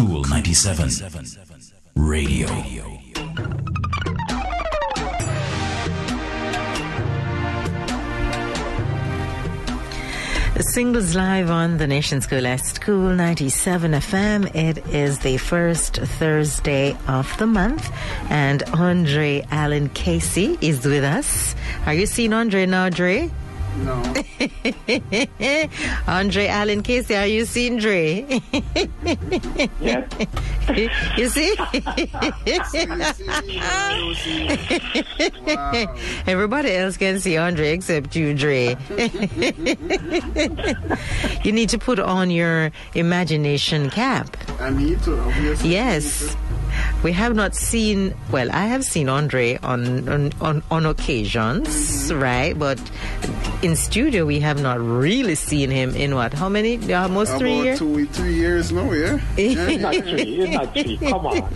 Cool 97 Radio. Singles live on the Nation School at School 97 FM. It is the first Thursday of the month, and Andre Allen Casey is with us. Are you seeing Andre now, Dre? No. Andre Allen Casey, are you seeing Dre? yes. you see? wow. Everybody else can see Andre except you, Dre. you need to put on your imagination cap. I need to, obviously. Yes. We have not seen, well, I have seen Andre on on, on, on occasions, Mm-hmm. right? But in studio, we have not really seen him in what? How many? Almost three years? two, three years now, yeah? yeah. not three. It's not three. Come on.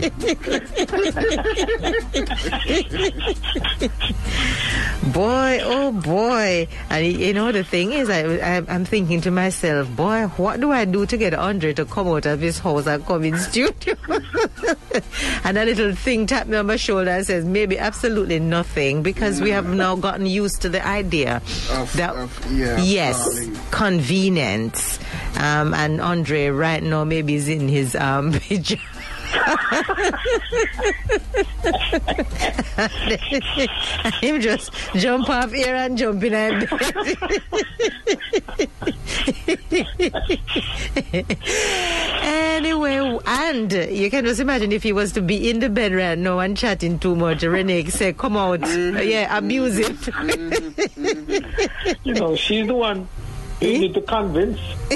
Boy, oh boy. And you know, the thing is, I, I, I'm thinking to myself, boy, what do I do to get Andre to come out of his house and come in studio? and a little thing tapped me on my shoulder and says, maybe absolutely nothing because we have now gotten used to the idea Of- that, of- yeah, yes, calling. convenience. Um, and Andre right now maybe is in his um, pajamas. Him just jump off here and jump in and anyway and you can just imagine if he was to be in the bed right now and chatting too much renee say come out. Mm-hmm. Yeah abuse it. Mm-hmm. Mm-hmm. You know, she's the one you eh? need to convince.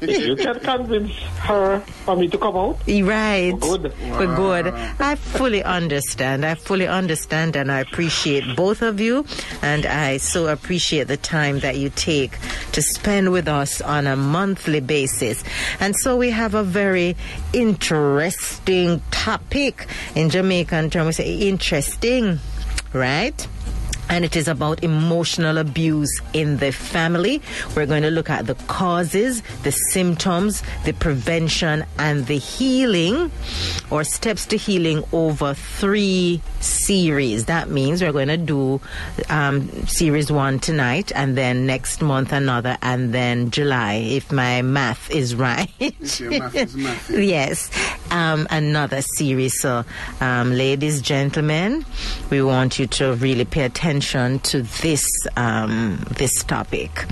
you can convince her for me to come out, Right. Good. We're good. I fully understand. I fully understand and I appreciate both of you. And I so appreciate the time that you take to spend with us on a monthly basis. And so we have a very interesting topic. In Jamaican term, we say interesting, right? And it is about emotional abuse in the family. We're going to look at the causes, the symptoms, the prevention, and the healing or steps to healing over three series. That means we're going to do um, series one tonight, and then next month another, and then July, if my math is right. Math is math, yeah. yes, um, another series. So, um, ladies, gentlemen, we want you to really pay attention to this um, this topic.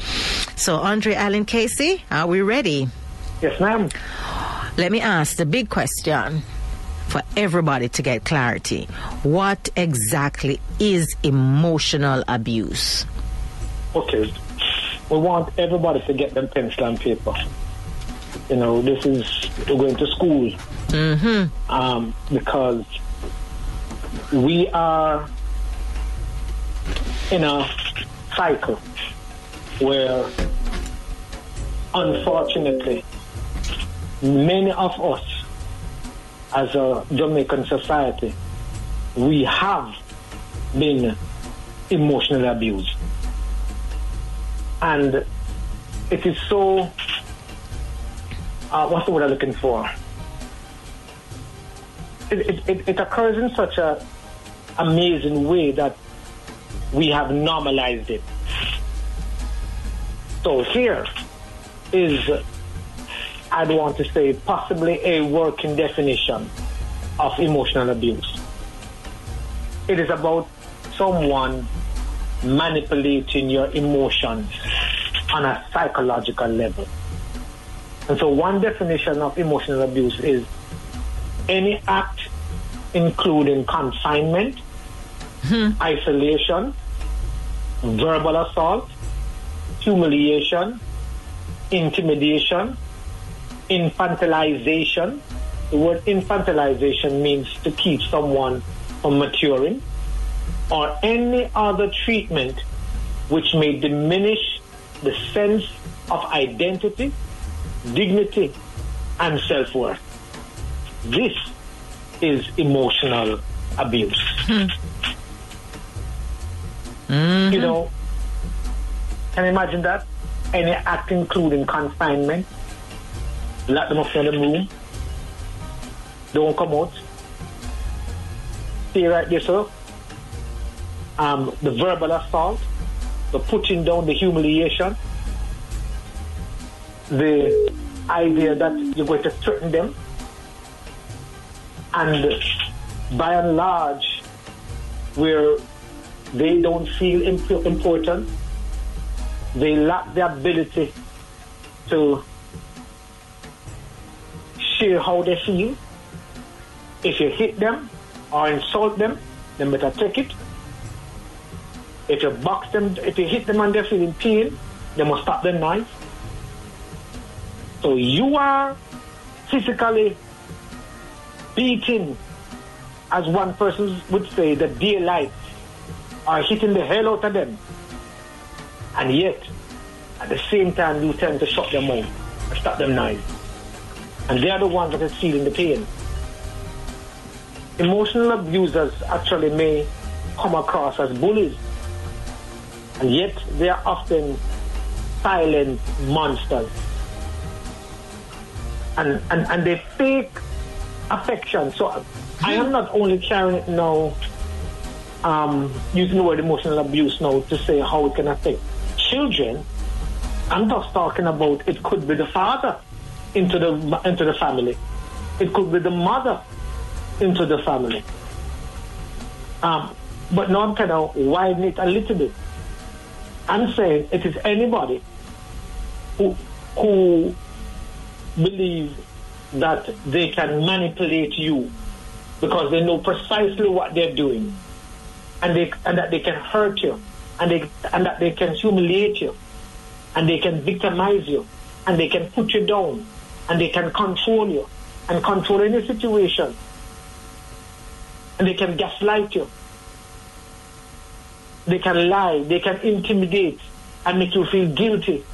So, Andre Allen Casey, are we ready? yes, ma'am. Let me ask the big question for everybody to get clarity. What exactly is emotional abuse? Okay. We want everybody to get them pencil and paper. You know, this is we're going to school. Mm-hmm. Um, because we are in a cycle where unfortunately many of us as a Jamaican society we have been emotionally abused and it is so uh, what's the word I'm looking for? It, it, it, occurs in such a amazing way that we have normalized it. So here is, I'd want to say, possibly a working definition of emotional abuse. It is about someone manipulating your emotions on a psychological level. And so one definition of emotional abuse is any act including confinement, hmm. isolation, verbal assault, humiliation, intimidation, infantilization. The word infantilization means to keep someone from maturing, or any other treatment which may diminish the sense of identity, dignity, and self worth. This is emotional abuse. You know, can you imagine that? Any act including confinement, lock them up in the room, don't come out. Stay right there, sir. Um, the verbal assault, the putting down, the humiliation, the idea that you're going to threaten them, and by and large, where they don't feel imp- important, they lack the ability to share how they feel. If you hit them or insult them, they better take it. If you box them, if you hit them and they're feeling pain, they must stop the knife. So you are physically beating, as one person would say, the daylight, are hitting the hell out of them. And yet, at the same time, you tend to shut them out and stop them knives. And they are the ones that are feeling the pain. Emotional abusers actually may come across as bullies, and yet they are often silent monsters. And, and, and they fake affection. So I am not only carrying it now, um, using the word emotional abuse now to say how it can affect children. I'm just talking about it could be the father into the into the family. It could be the mother into the family. Um, but now I'm kind of widen it a little bit. I'm saying it is anybody who who believe that they can manipulate you because they know precisely what they're doing. And they and that they can hurt you and they and that they can humiliate you and they can victimize you and they can put you down and they can control you and control any situation. And they can gaslight you. They can lie. They can intimidate and make you feel guilty.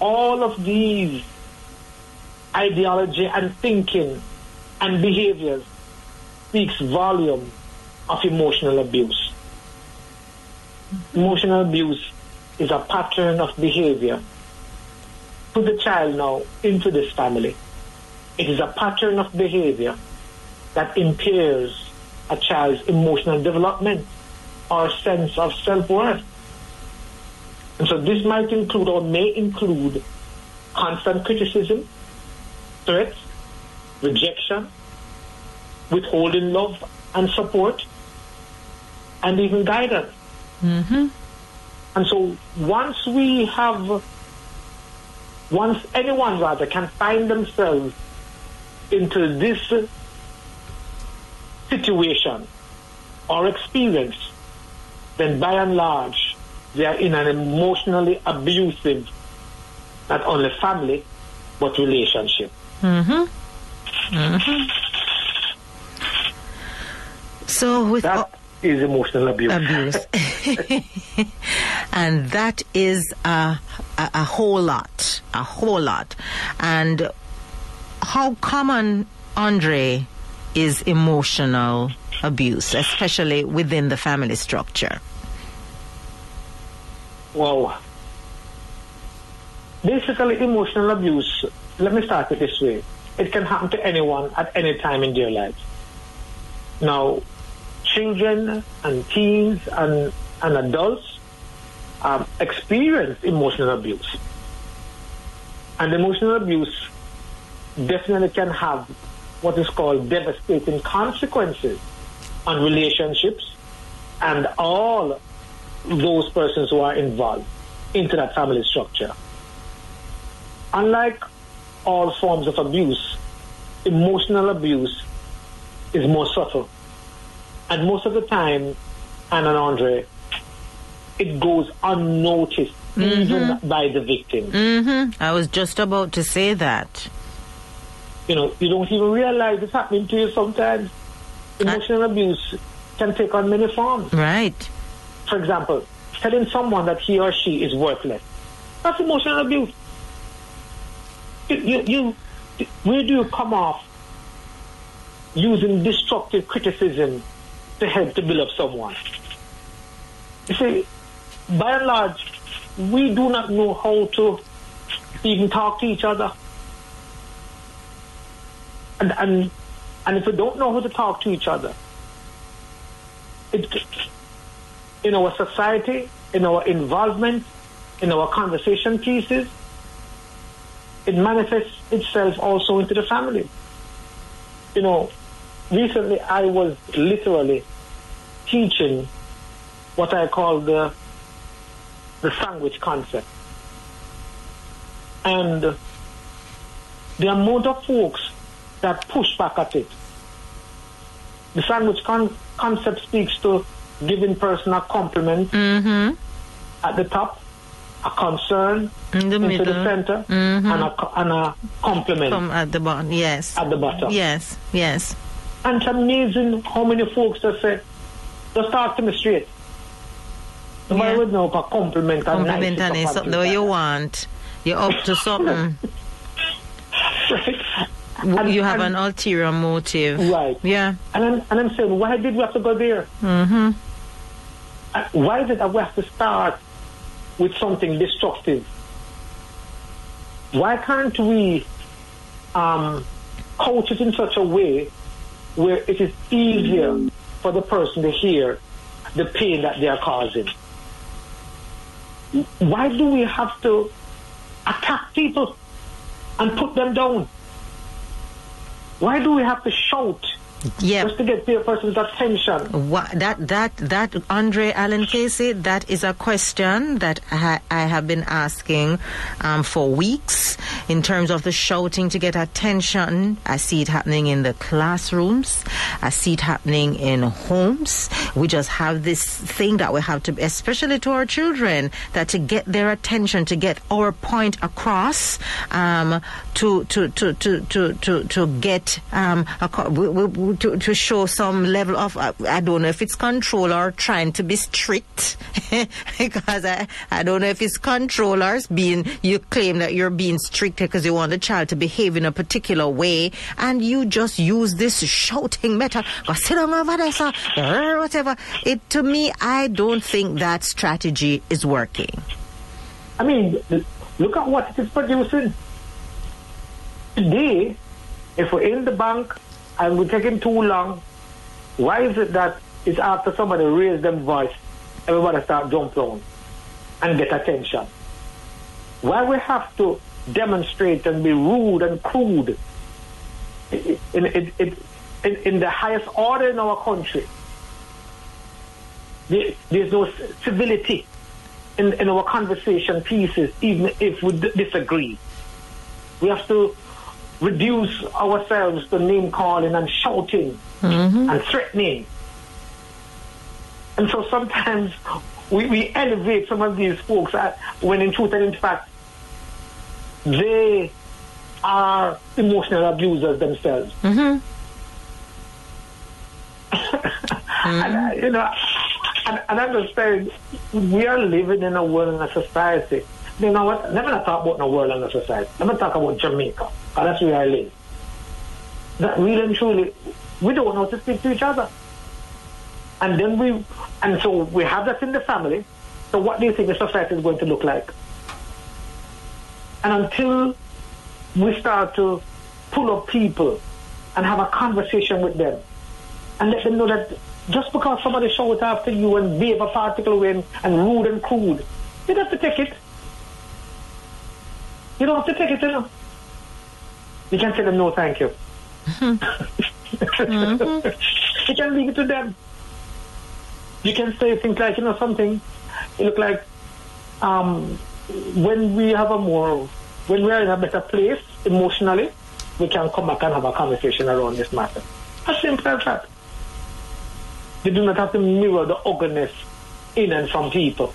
All of these ideology and thinking and behaviors speaks volume of emotional abuse. Emotional abuse is a pattern of behavior to the child now into this family. It is a pattern of behavior that impairs a child's emotional development or sense of self-worth. And so this might include or may include constant criticism, threats, rejection, withholding love and support, and even guidance. Mm-hmm. And so once we have, once anyone rather can find themselves into this situation or experience, then by and large, they are in an emotionally abusive, not only family, but relationship. Mm-hmm. Mm-hmm. So with That is emotional abuse. abuse, and that is a, a a whole lot, a whole lot, and how common, Andre, is emotional abuse, especially within the family structure. Wow. Basically, emotional abuse, let me start it this way. It can happen to anyone at any time in their lives. Now, children and teens and, and adults um, experience emotional abuse. And emotional abuse definitely can have what is called devastating consequences on relationships and all those persons who are involved into that family structure. Unlike all forms of abuse, emotional abuse is more subtle. And most of the time, Anna and Andre, it goes unnoticed even by the victim. Mm-hmm. I was just about to say that. You know, you don't even realize it's happening to you sometimes. Emotional abuse can take on many forms. Right. For example, telling someone that he or she is worthless. That's emotional abuse. You, you, where do you come off using destructive criticism to help to build up someone? You see, by and large, we do not know how to even talk to each other. And, and And if we don't know how to talk to each other, it, in our society, in our involvement, in our conversation pieces, it manifests itself also into the family. You know, recently I was literally teaching what I call the the sandwich concept. And there the amount of folks that push back at it. The sandwich con- concept speaks to giving person a compliment Mm-hmm. at the top, a concern In the into middle. the center, Mhm. and, a, and a compliment Come at the bottom. Yes. at the bottom. Yes. Yes. And it's amazing how many folks that say, just talk to me straight. Nobody Yeah. would know if a compliment and Compliment and is it's something that you want. You're up to something. And- you have and- an ulterior motive. Right. Yeah. And I'm, and I'm saying, why did we have to go there? Mm-hmm. Uh, Why did we have to start with something destructive? Why can't we um, coach it in such a way where it is easier for the person to hear the pain that they are causing? Why do we have to attack people and put them down? Why do we have to shout Yeah. just to get the person's attention? What, that that that Andre Allen Casey, that is a question that I, I have been asking um, for weeks in terms of the shouting to get attention. I see it happening in the classrooms. I see it happening in homes. We just have this thing that we have to, especially to our children, that to get their attention, to get our point across, um, to, to, to, to, to, to, to get um, a, we- we- to, to show some level of uh, I don't know if it's control or trying to be strict. Because I, I don't know if it's controllers being you claim that you're being strict because you want the child to behave in a particular way and you just use this shouting method. Sit down over there sir," or whatever. It to me I don't think that strategy is working. I mean, look at what it is producing. Today, if we're in the bank and we're taking too long, why is it that it's after somebody raise them voice, everybody start jump down and get attention? Why we have to demonstrate and be rude and crude in, in, in, in, in the highest order in our country? There- There's no civility in, in our conversation pieces, even if we disagree. We have to reduce ourselves to name calling and shouting and threatening. And so sometimes we, we elevate some of these folks uh, when in truth and in fact they are emotional abusers themselves. and, uh, you know, and, and saying, we are living in a world and a society. You know what? Never talk about no world and the society. Let Never talk about Jamaica. 'cause that's where I live. That really and truly, we don't know how to speak to each other. And then we, and so we have that in the family. So what do you think the society is going to look like? And until we start to pull up people and have a conversation with them and let them know that just because somebody shout after you and behave a particular way and, and rude and crude, you don't have to take it. You don't have to take it, you know. You can tell them no, thank you. You can leave it to them. You can say things like, you know, something. You look like um, when we have a more, when we are in a better place emotionally, we can come back and have a conversation around this matter. As simple as that. You do not have to mirror the ugliness in and from people.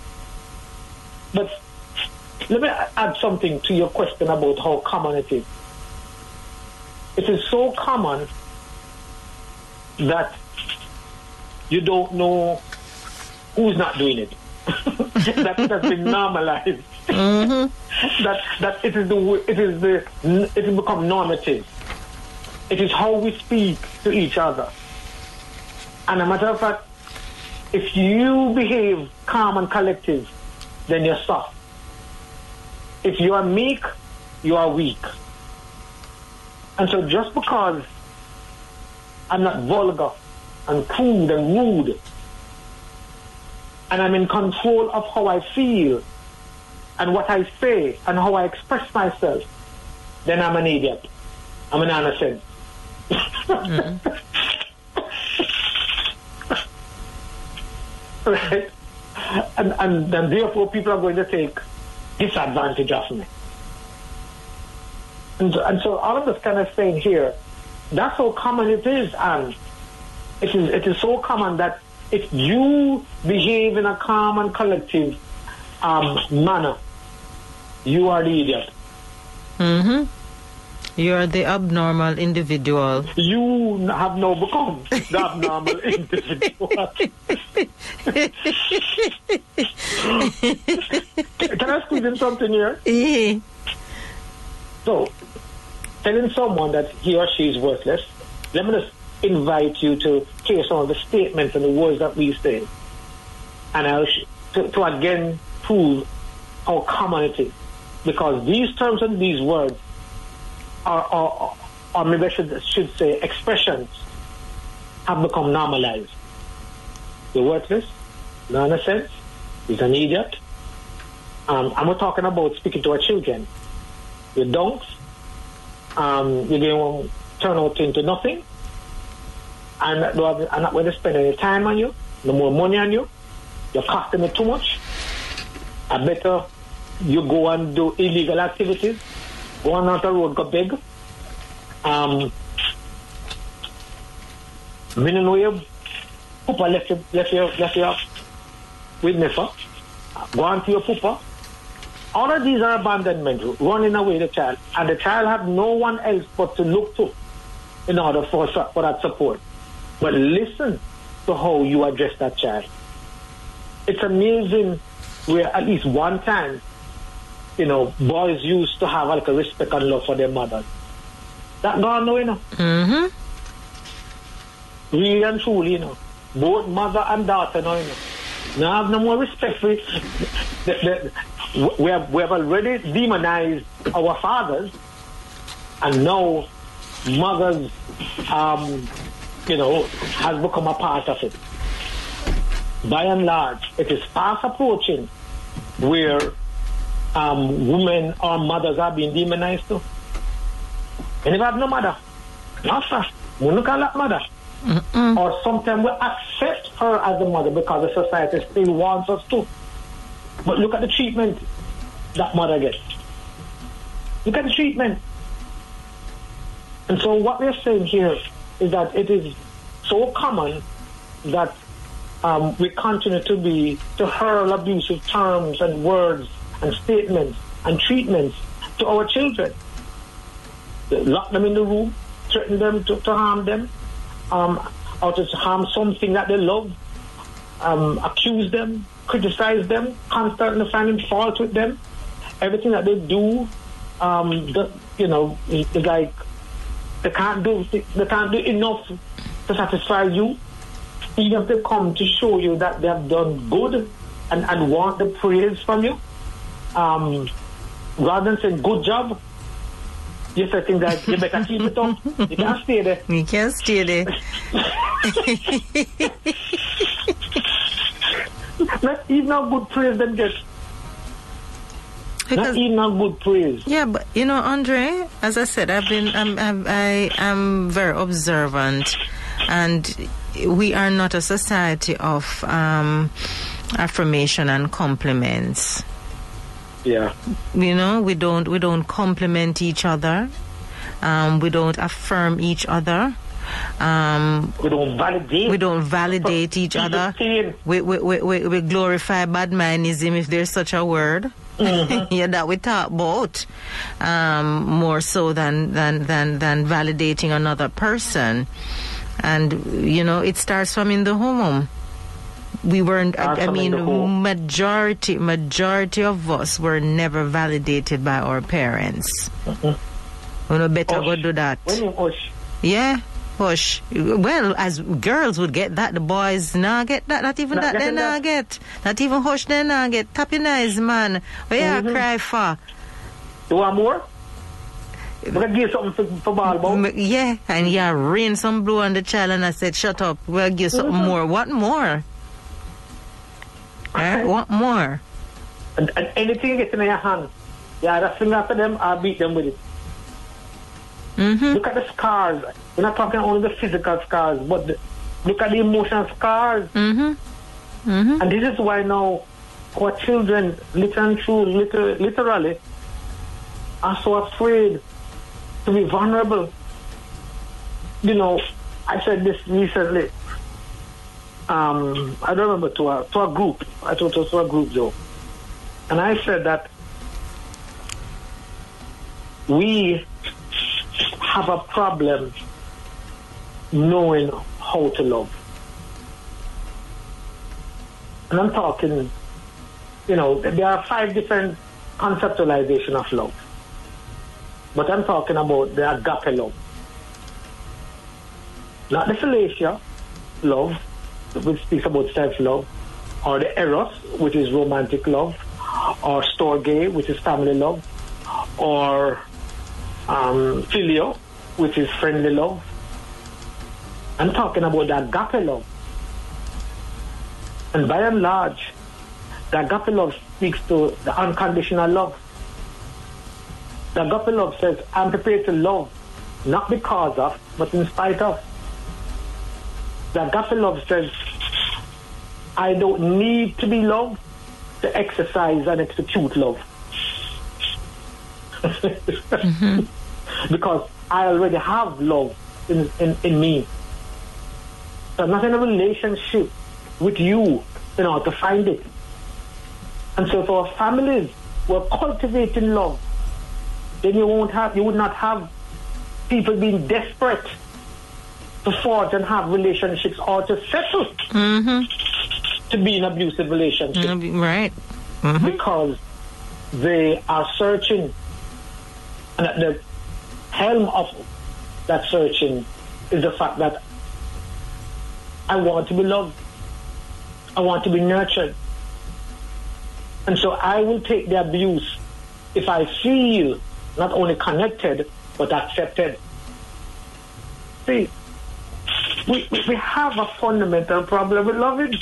But let me add something to your question about how common it is. It is so common that you don't know who's not doing it. that it has been normalized. Mm-hmm. that that it is the it is the it has become normative. It is how we speak to each other. And a matter of fact, if you behave calm and collective, then you're soft. If you are meek, you are weak. And so just because I'm not vulgar and crude and rude. And I'm in control of how I feel and what I say and how I express myself, then I'm an idiot. I'm an innocent. Mm-hmm. right? And, and, and therefore people are going to take disadvantage of me. And, and so all of this kind of saying here, that's how common it is, and it is it is so common that if you behave in a calm and collective um, manner, you are the idiot. Mm-hmm. You are the abnormal individual. You have now become the abnormal individual. Can I squeeze in something here? Yeah. So, telling someone that he or she is worthless, let me just invite you to hear some of the statements and the words that we say. And I'll sh- to, to again prove how common it is. Because these terms and these words are, are, or maybe I should, should say expressions, have become normalized. You're worthless, nonsense, he's an idiot. Um, and we're talking about speaking to our children. You don't, um, you're going to turn out into nothing. And I'm not going to spend any time on you, no more money on you. You're costing me too much. I better you go and do illegal activities go on out road, go big. Um, know you pupa left left you, left with. Go on to your pupa. All of these are abandonment, running away the child. And the child have no one else but to look to in order for, for that support. But listen to how you address that child. It's amazing where at least one time you know, boys used to have like a respect and love for their mothers. That gone now, you know. Mm-hmm. Really and truly, you know. Both mother and daughter now, you know. Now have no more respect for it. We, have, we have already demonized our fathers, and now mothers, um, you know, has become a part of it. By and large, it is fast approaching where um, women or mothers are being demonized too. And if I have no mother, master, we look at that mother. Mm-mm. Or sometimes we accept her as a mother because the society still wants us to. But look at the treatment that mother gets. Look at the treatment. And so what we're saying here is that it is so common that um, we continue to be to hurl abusive terms and words and statements and treatments to our children. Lock them in the room, threaten them to, to harm them, um, or to harm something that they love, um, accuse them, criticize them, constantly finding fault with them. Everything that they do, um, the, you know, is like they can't do they can't do enough to satisfy you. Even if they come to show you that they have done good and, and want the praise from you, um, rather than saying good job, you say things that you better keep it up. You can't stay there. You can't stay there. Not even a good praise them get. Because, Not even a good praise. Yeah, but you know, Andre, as I said, I've been, I'm, I'm, I am very observant, and we are not a society of um, affirmation and compliments. Yeah. You know, we don't we don't compliment each other. Um, we don't affirm each other. Um, we don't validate. We don't validate each other. We, we, we, we, glorify badmanism, if there's such a word. Mm-hmm. yeah, that we talk about um, more so than, than, than, than validating another person. And, you know, it starts from in the home we weren't I, I mean majority majority of us were never validated by our parents mm-hmm. we no better hush. go do that hush. yeah hush well as girls would get that the boys nah get that not even not that they nah get not even hush they nah get tap your eyes man what mm-hmm. you cry for you want more But I give something for, for ball. Yeah, and yeah, rain some blue on the child, and I said, "Shut up, we'll give something Mhm. more." What more? Eh, what more? And, and anything you get in your hand, you either fling after them or beat them with it. Mm-hmm. Look at the scars. We're not talking only the physical scars, but the, look at the emotional scars. Mm-hmm. Mm-hmm. And this is why now our children, literally, true, liter- literally, are so afraid to be vulnerable. You know, I said this recently. Um, I don't remember to a to a group. I thought it was to a group though, and I said that we have a problem knowing how to love. And I'm talking, you know, there are five different conceptualization of love. But I'm talking about the agape love. Not the philautia love, which speaks about self-love, or the eros, which is romantic love, or storge, which is family love, or um, phileo, which is friendly love. I'm talking about the agape love. And by and large, the agape love speaks to the unconditional love. The agape love says, I'm prepared to love, not because of, but in spite of. The agape love says, I don't need to be loved to exercise and execute love. Mm-hmm. Because I already have love in, in, in me. So I'm not in a relationship with you in order to find it. And so for our families, we're cultivating love. Then you won't have you would not have people being desperate to forge and have relationships or to settle Mm-hmm. to be in abusive relationship Right. Mm-hmm. because they are searching and at the helm of that searching is the fact that I want to be loved. I want to be nurtured. And so I will take the abuse if I feel not only connected but accepted. See, we, we have a fundamental problem with loving.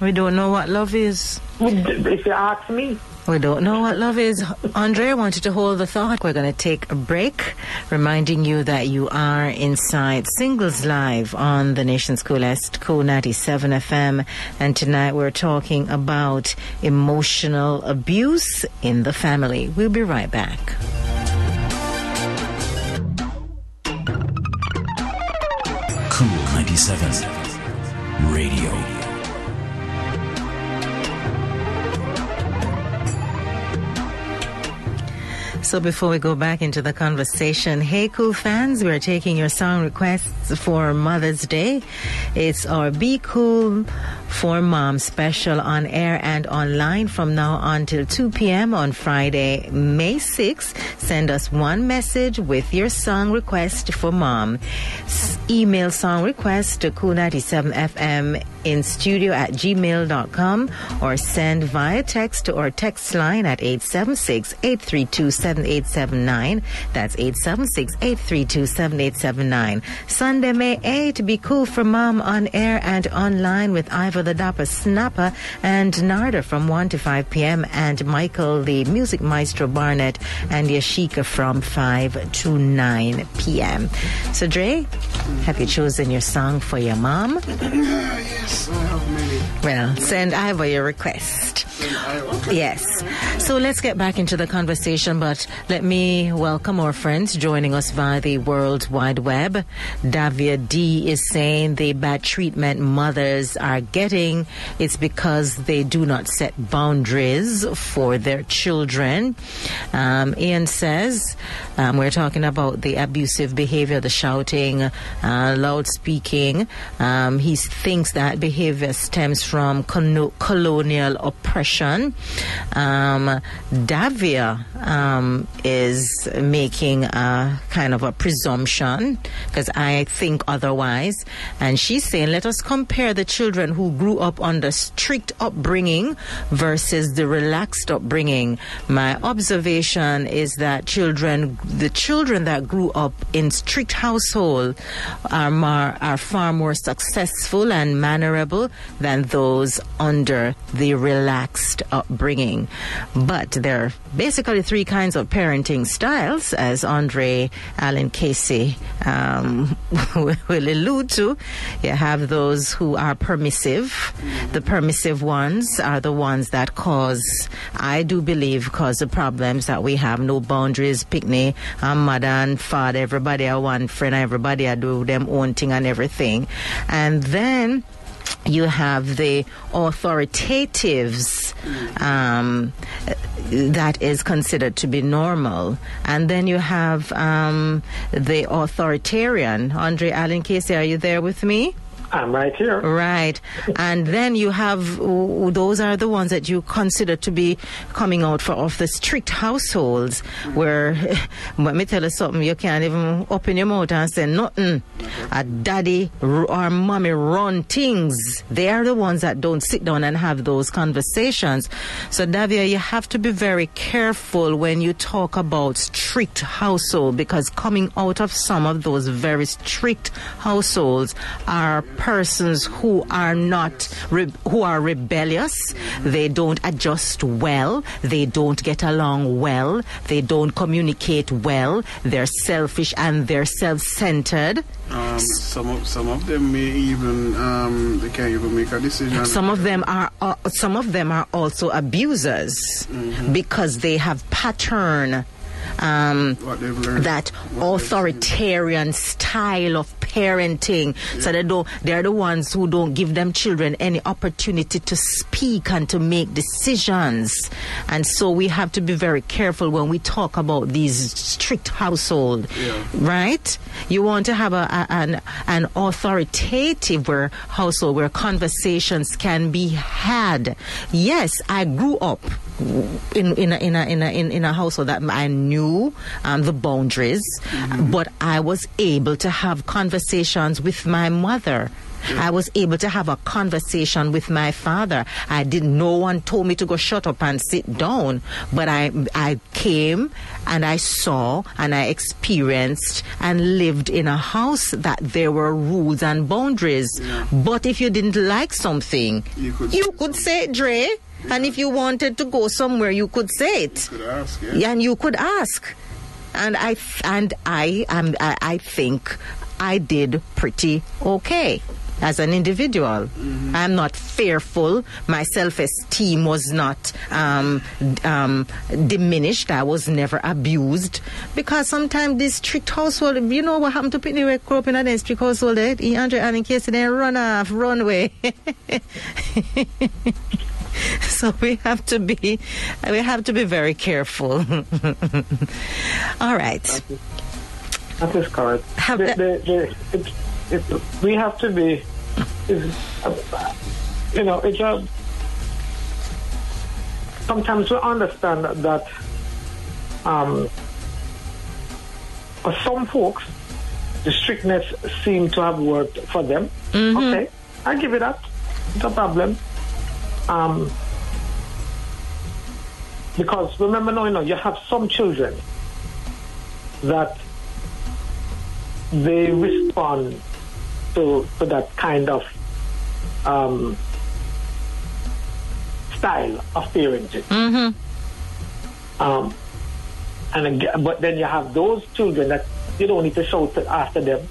We don't know what love is. If you ask me, We don't know what love is. Andre, wanted to hold the thought. We're going to take a break, reminding you that you are inside Singles Live on the Nation's Coolest, Cool 97 FM. And tonight we're talking about emotional abuse in the family. We'll be right back. Cool 97 Radio. So before we go back into the conversation, hey cool fans, we're taking your song requests for Mother's Day. It's our Be Cool for Mom special on air and online from now on till 2 p.m. on Friday, May 6th. Send us one message with your song request for mom. S- email song request to cool97fm in studio at gmail.com or send via text or text line at 876-832-7879. That's 876-832-7879. Sunday, May 8, be cool for mom on air and online with Ivor the Dapper Snapper and Narda from 1 to 5 p.m. and Michael the Music Maestro Barnett and Yashika from 5 to 9 p.m. So Dre, have you chosen your song for your mom? yes, I have many. Well, send Ivor your request. Yes. So let's get back into the conversation, but let me welcome our friends joining us via the World Wide Web. Davia D is saying the bad treatment mothers are getting, it's because they do not set boundaries for their children. Um, Ian says, um, we're talking about the abusive behavior, the shouting, uh, loud speaking. Um, he thinks that behavior stems from cono- colonial oppression. Um, Davia um, is making a kind of a presumption because I think otherwise. And she's saying, let us compare the children who grew up under strict upbringing versus the relaxed upbringing. My observation is that children, the children that grew up in strict household are more, are far more successful and mannerable than those under the relaxed upbringing. But there are basically three kinds of parenting styles, as Andre Allen Casey um, will allude to. You have those who are permissive. The permissive ones are the ones that cause, I do believe, cause the problems that we have. No boundaries, picnic, and mother and father, everybody are one friend, everybody are do them own thing and everything. And then you have the authoritatives um, that is considered to be normal. And then you have um, the authoritarian. Andre Allen Casey, are you there with me? I'm right here. Right. And then you have, those are the ones that you consider to be coming out for of the strict households where, let me tell you something, you can't even open your mouth and say nothing. A daddy or mommy run things. They are the ones that don't sit down and have those conversations. So, Davia, you have to be very careful when you talk about strict household because coming out of some of those very strict households are persons who are not who are rebellious. They don't adjust well. They don't get along well. They don't communicate well. They're selfish and they're self-centered. Um, some of some of them may even um, they can't even make a decision. some of them are uh, some of them are also abusers because they have pattern um, what they've learned. that what they've seen. authoritarian style of parenting. So they don't, they're the ones who don't give them children any opportunity to speak and to make decisions. And so we have to be very careful when we talk about these strict household, Yeah. right? You want to have a, a- an an authoritative where household where conversations can be had. Yes, I grew up in in a, in a, in a, in, a household that I knew um, the boundaries, but I was able to have conversations with my mother. I was able to have a conversation with my father. I didn't. No one told me to go shut up and sit down, but I I came and I saw and I experienced and lived in a house that there were rules and boundaries. But if you didn't like something, You could you say could say it, Dre. And if you wanted to go somewhere, you could say it. Could ask, yeah. Yeah, and you could ask. And I th- and I am I, I think I did pretty okay as an individual. I'm not fearful. My self-esteem was not um, um, diminished. I was never abused because sometimes this strict household. You know what happened to Pitney? We grew up in a strict household. Eh? Andre and in case they run off, run away. so we have to be we have to be very careful all right That is correct. Have The- the- the- it- it- we have to be, you know, it's a. Sometimes we understand that um, for some folks, the strictness seem to have worked for them. Okay, I give it up. No problem. Um, because remember, no, you know, you have some children that they respond to, to that kind of um, style of parenting. Um, and again, but then you have those children that you don't need to shout after them.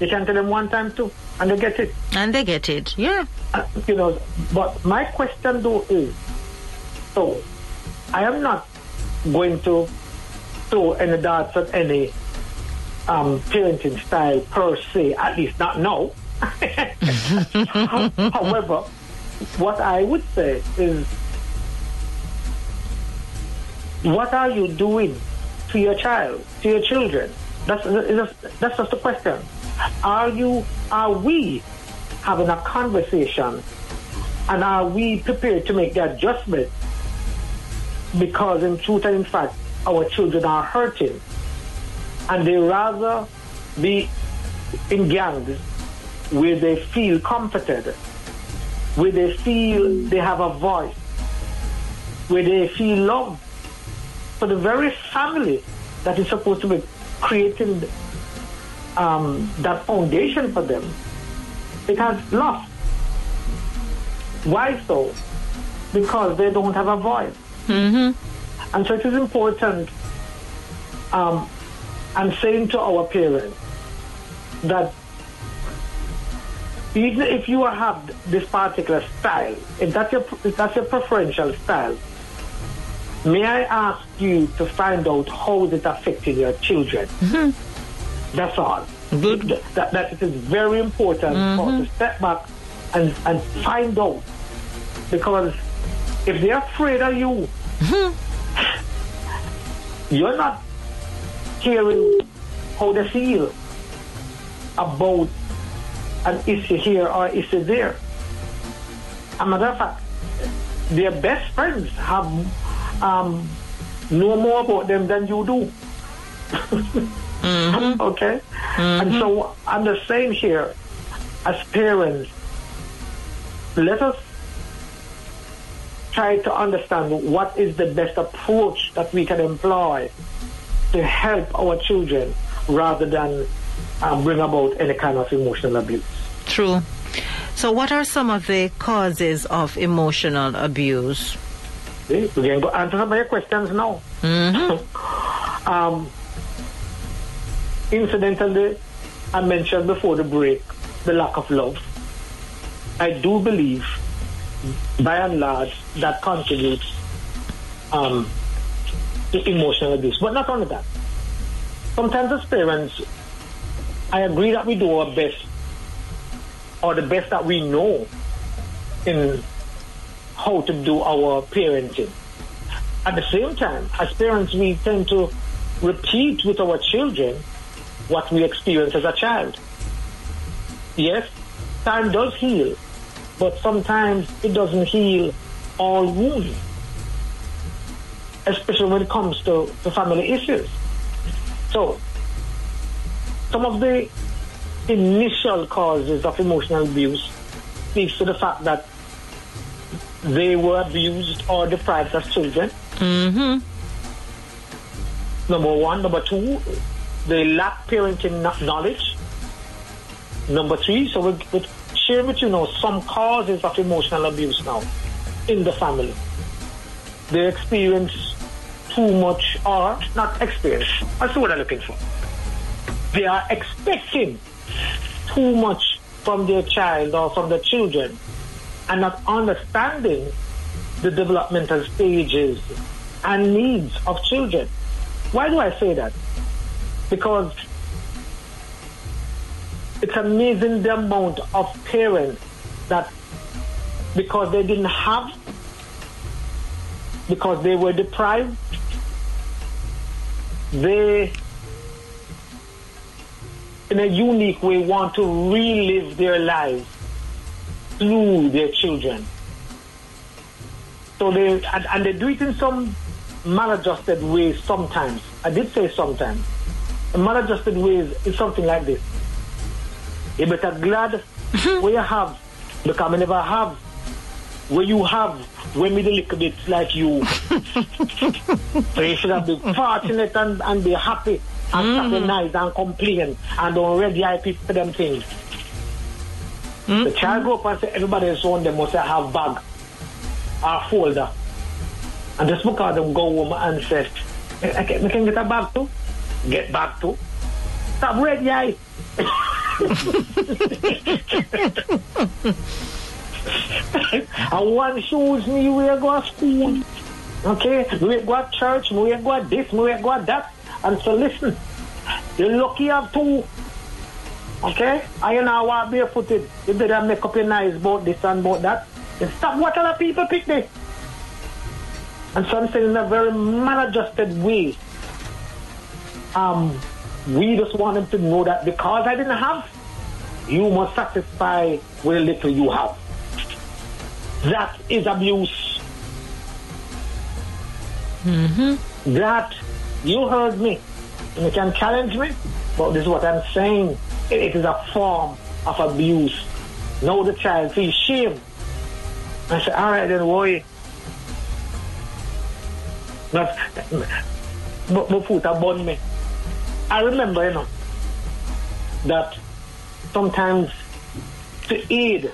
You can tell them one time too, and they get it. and they get it yeah Uh, you know, but my question though is, so I am not going to throw any darts at any um, parenting style per se, at least not now. However, what I would say is, what are you doing to your child, to your children? That's that's, that's just the question. Are you? Are we having a conversation And are we prepared to make the adjustment? Because in truth and in fact, our children are hurting. And they rather be in gangs where they feel comforted, where they feel they have a voice, where they feel loved. For the very family that is supposed to be creating um, that foundation for them, it has lost. Why so? Because they don't have a voice. Mm-hmm. And so it is important, um, I'm saying to our parents that even if you have this particular style, if that's your, if that's your preferential style, may I ask you to find out how is it affecting your children? That's all. Good. That, that it is very important for us to step back and, and find out. Because if they're afraid of you, you're not hearing how they feel about an issue here or issue there. As a matter of fact, their best friends have um, know more about them than you do. okay? And so I'm the same here as parents. Let us try to understand what is the best approach that we can employ to help our children rather than um, bring about any kind of emotional abuse. True. So, what are some of the causes of emotional abuse? See, we can go answer some of your questions now. um, incidentally, I mentioned before the break the lack of love. I do believe, by and large, that contributes um, to emotional abuse. But not only that. Sometimes as parents, I agree that we do our best, or the best that we know in how to do our parenting. At the same time, as parents, we tend to repeat with our children what we experience as a child. Yes, time does heal, but sometimes it doesn't heal all wounds, especially when it comes to, to family issues. So, some of the initial causes of emotional abuse speaks to the fact that they were abused or deprived as children. Mm-hmm. Number one. Number two, they lack parenting knowledge. Number three, so we're, we're sharing with you now some causes of emotional abuse now in the family. They experience too much or not experience. That's word I'm looking for. They are expecting too much from their child or from their children and not understanding the developmental stages and needs of children. Why do I say that? Because it's amazing the amount of parents that because they didn't have, because they were deprived, they in a unique way want to relive their lives through their children. So they and, and they do it in some maladjusted ways sometimes. I did say sometimes. Maladjusted ways is something like this. You better glad where you have because I never have where you have when me the little bit like you. so you should have been fortunate and, and be happy and mm nice and complain and don't ready eye people for them things. The child grow up and say everybody is on them must have bag or folder. And just because them go home and say, I can, I can get a bag too. Get back too. Stop ready eye. and one shoes me where go to school. Okay? We go to church, we go to this, we go to that. And so listen, you're lucky you have two. Okay? I you know want barefooted. You better make up your nice about this and about that. And stop what other people pick this. And so I'm saying in a very maladjusted way. Um, we just want them to know that because I didn't have, you must satisfy with the little you have. that is abuse. Mm-hmm. That, you heard me. You can challenge me, but this is what I'm saying. It- it is a form of abuse. Now the child feels shame. I said, all right, then worry. But, but, but foot upon me. I remember, you know, that sometimes to aid,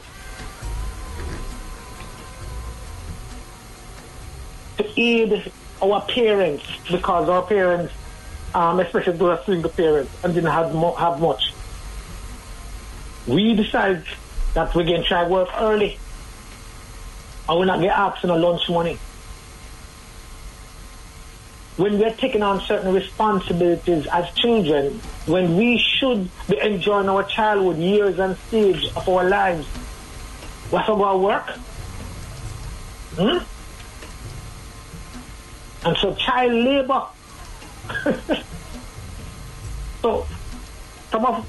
to aid our parents, because our parents, um, especially those single parents, and didn't have, mo- have much, we decided that going to try work early. I we're not get asked no lunch money. When we're taking on certain responsibilities as children, when we should be enjoying our childhood years and stage of our lives, what's about work? Hmm? And so child labor. so some of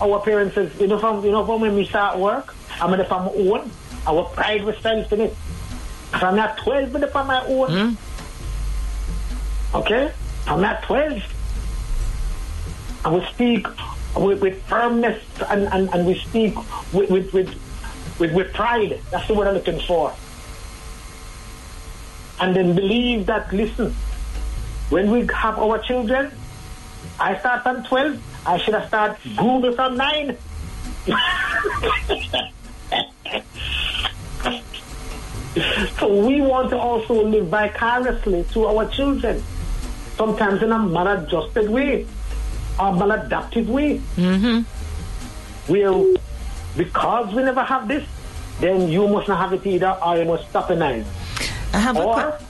our parents says, you know, from you know, from when we start work, I'm from my own. Our pride was felt in it. I'm not 12 but on my own. Okay? I'm not 12. I will speak with, with firmness and, and, and we speak with, with, with, with, with pride. That's the word I'm looking for. And then believe that, listen, when we have our children, I start from 12, I should have started Google from 9. so we want to also live vicariously to our children, sometimes in a maladjusted way, or maladaptive way. Mm-hmm. Where, because we never have this, then you must not have it either, or you must stop and. I have a Or, que-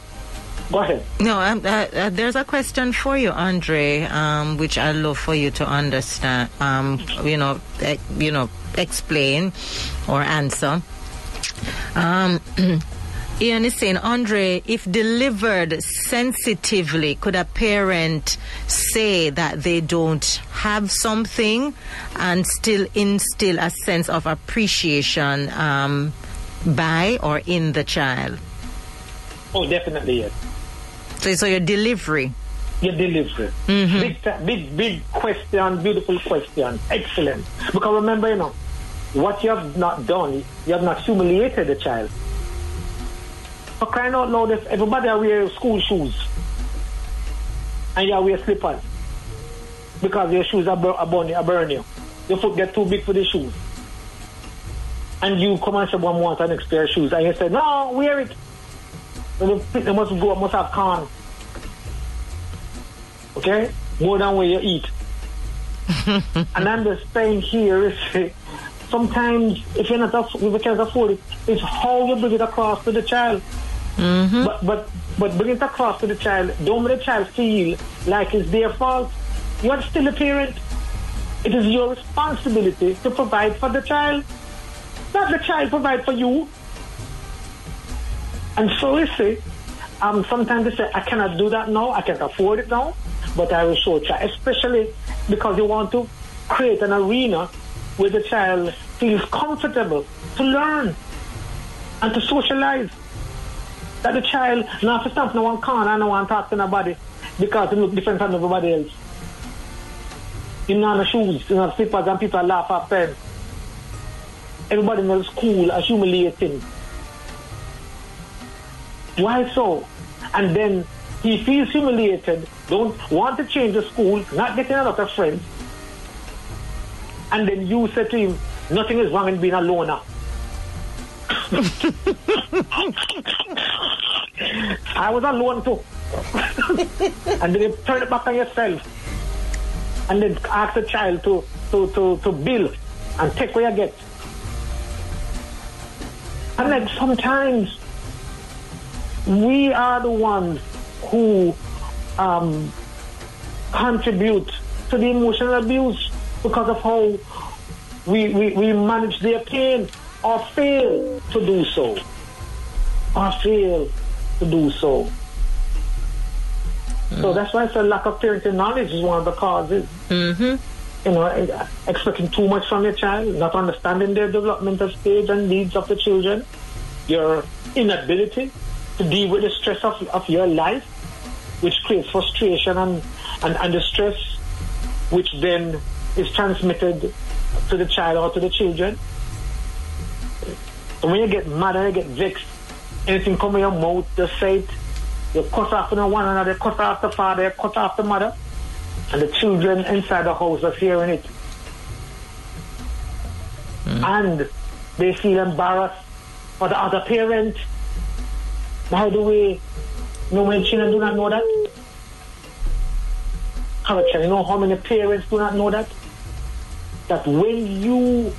go ahead. no. Um, uh, uh, there's a question for you, Andre, um, which I'd love for you to understand. Um, you know, e- you know, explain or answer. Ian is saying, Andre, if delivered sensitively, could a parent say that they don't have something and still instill a sense of appreciation um, by or in the child? Oh, definitely yes. So, so your delivery. Your delivery. Big, big, big question, beautiful question. Excellent. Because remember, you know, what you have not done, you have not humiliated the child. For crying out loud, if everybody are wear school shoes and you wear slippers because your shoes are, bur- are, burn, are burn you. Your foot get too big for the shoes. And you come and say, one want an next pair of shoes. And you say, no, wear it. They must go, must have corn. Okay? More than where you eat. and I'm just saying here is sometimes if you're not if you can't afford it, it's how you bring it across to the child. But but but bring it across to the child. Don't let the child feel like it's their fault. You are still a parent. It is your responsibility to provide for the child. Not the child provide for you. And so you see, um, sometimes they say, I cannot do that now, I can't afford it now, but I will show child, especially because you want to create an arena where the child feels comfortable to learn and to socialize. That the child not to stand no one corner no one talk to nobody because he look different from everybody else. He not no shoes, he not slippers and people laugh at him. Everybody in the school are humiliating. Why so? And then he feels humiliated, don't want to change the school, not getting a lot of friends. And then you say to him, nothing is wrong in being a loner. I was alone too. and then you turn it back on yourself. And then ask the child to, to, to, to build and take what you get. And then sometimes we are the ones who um, contribute to the emotional abuse because of how we, we, we manage their pain or fail to do so. Or fail to do so. So that's why said lack of parenting knowledge is one of the causes. Mm-hmm. You know, expecting too much from your child, not understanding their developmental stage and needs of the children. your inability to deal with the stress of, of your life, which creates frustration and, and, and the stress, which then is transmitted to the child or to the children. When you get mad and you get vexed, anything come in your mouth, just say it. You cut off on one another, cut off the father, cut off the mother, and the children inside the house are hearing it. And they feel embarrassed for the other parent. By the way, no many children do not know that. How can you know how many parents do not know that? That when you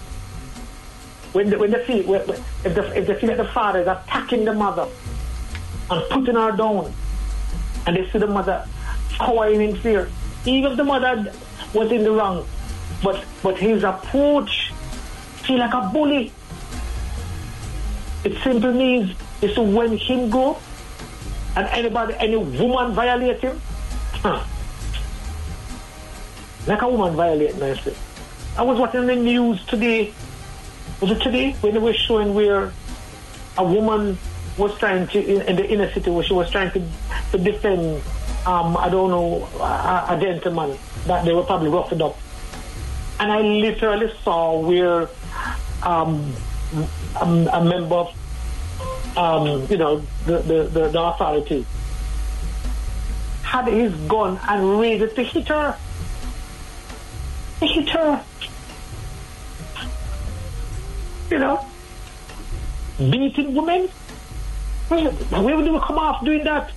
when the, when when- if, the, if they feel that the father is attacking the mother and putting her down, and they see the mother cowering in fear, even if the mother was in the wrong, but but his approach feel like a bully. It simply means is to when him go and anybody any woman violate him, huh, like a woman violate myself. I was watching the news today was it today when they were showing where a woman was trying to in, in the inner city where she was trying to, to defend um, I don't know a, a gentleman that they were probably roughed up. And I literally saw where um, a, a member of um, you know the, the, the, the authority had his gun and raised it to hit her. To hit her you know, beating women. Where, do we come off doing that?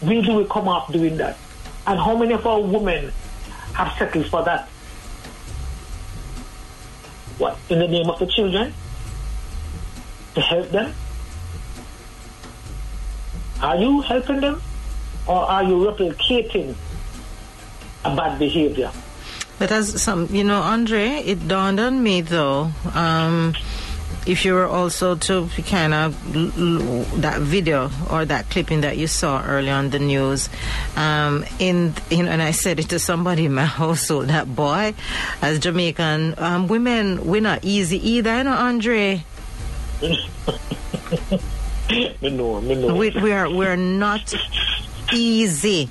Where do we come off doing that? And how many of our women have settled for that? What, in the name of the children? To help them? Are you helping them? Or are you replicating a bad behavior? But as some, you know, Andre, it dawned on me though. Um, if you were also to kind of that video or that clipping that you saw earlier on the news, um, in you know, and I said it to somebody in my household. That boy, as Jamaican um, women, we're not easy either, you know, Andre. Me know, me know. We, we are we're not easy.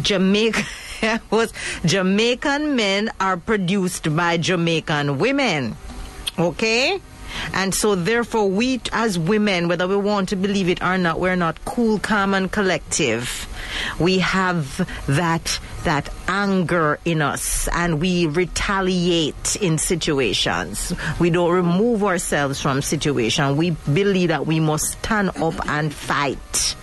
Jamaica was Jamaican men are produced by Jamaican women. Okay? And so therefore we as women, whether we want to believe it or not, we're not cool, calm and collective. We have that that anger in us and we retaliate in situations. We don't remove ourselves from situation. We believe that we must stand up and fight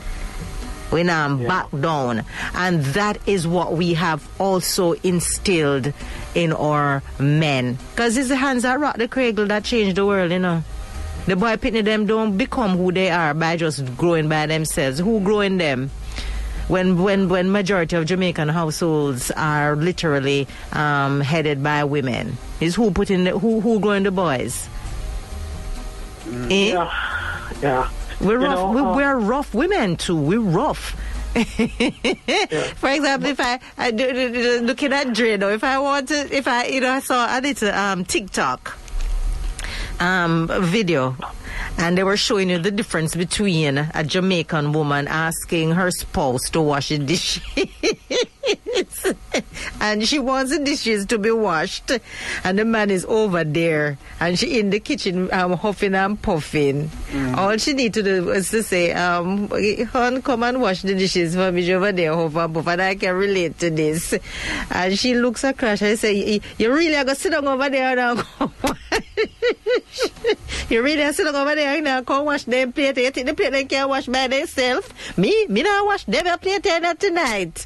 when I'm back down. And that is what we have also instilled in our men. Because it's the hands that rock the cradle that change the world, you know. The boy pitney them don't become who they are by just growing by themselves. Who growing them? When when when majority of Jamaican households are literally um, headed by women, is who putting the, who who growing the boys? Eh? Yeah, yeah. We're You rough. know, we, uh, we're rough women too. We're rough. For example, if I, I do, do- do- looking at Dre now, if I want to, if I, you know, I saw I did a um, TikTok um, video, and they were showing you the difference between a Jamaican woman asking her spouse to wash the dishes, and she wants the dishes to be washed, and the man is over there, and she in the kitchen um, huffing and puffing. All she need to do is to say, um, "Hon, come and wash the dishes for me over there, huff and puff," and I can relate to this. And she looks across and say, "You- "You really are gonna sit down over there now?" you really are sit down over there now? Come wash them plate. You think the plate they can wash by themselves? Me, me not wash them plate tonight.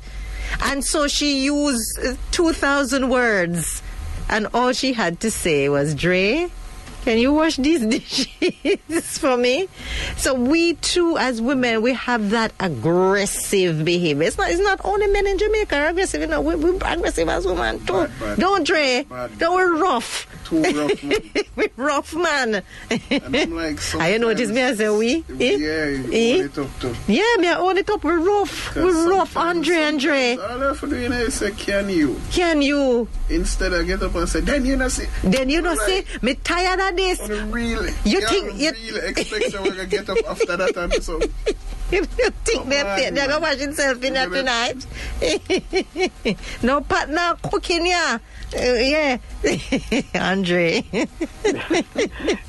And so she used uh, 2,000 words. And all she had to say was, Dre, can you wash these dishes for me? So we too, as women, we have that aggressive behavior. It's not, it's not only men in Jamaica are aggressive, you know, we, we're aggressive as women too. Bad, bad. Don't Dre, Bad. don't we're rough. Too rough, man. we're rough, man. And I'm like, I you notice me, I say we. Eh? Yeah, you Eh? hold it up too. Yeah, me, I own it up. We're rough. We're rough, Andre, Andre. All I have to do you know, is say, can you? Can you? Instead I get up and say, then you know, see. Then you know, Right. say, me tired of this. Really? You yeah, think- you- really expect someone to get up after that and so You think Come they're, on, they're man. gonna wash themselves in there Look tonight? no partner cooking, yeah. Uh, yeah. Andre.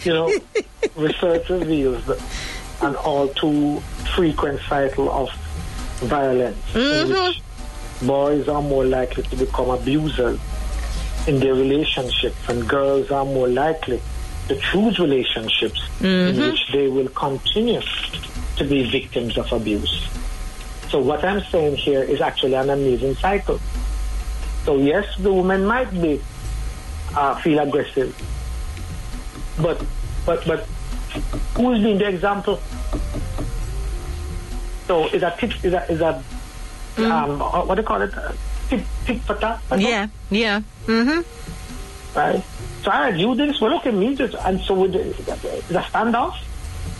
You know, research reveals that an all too frequent cycle of violence in which boys are more likely to become abusers in their relationships and girls are more likely to choose relationships in which they will continue to be victims of abuse. So what I'm saying here is actually an amazing cycle. So yes, the woman might be uh, feel aggressive, but but but who's being the example? So is that tit, is that is that um uh, what do you call it? Tit tit for tat? yeah, yeah. Mm-hmm. Right. So I you do this. Well, okay, at me. Just and so with the, a standoff,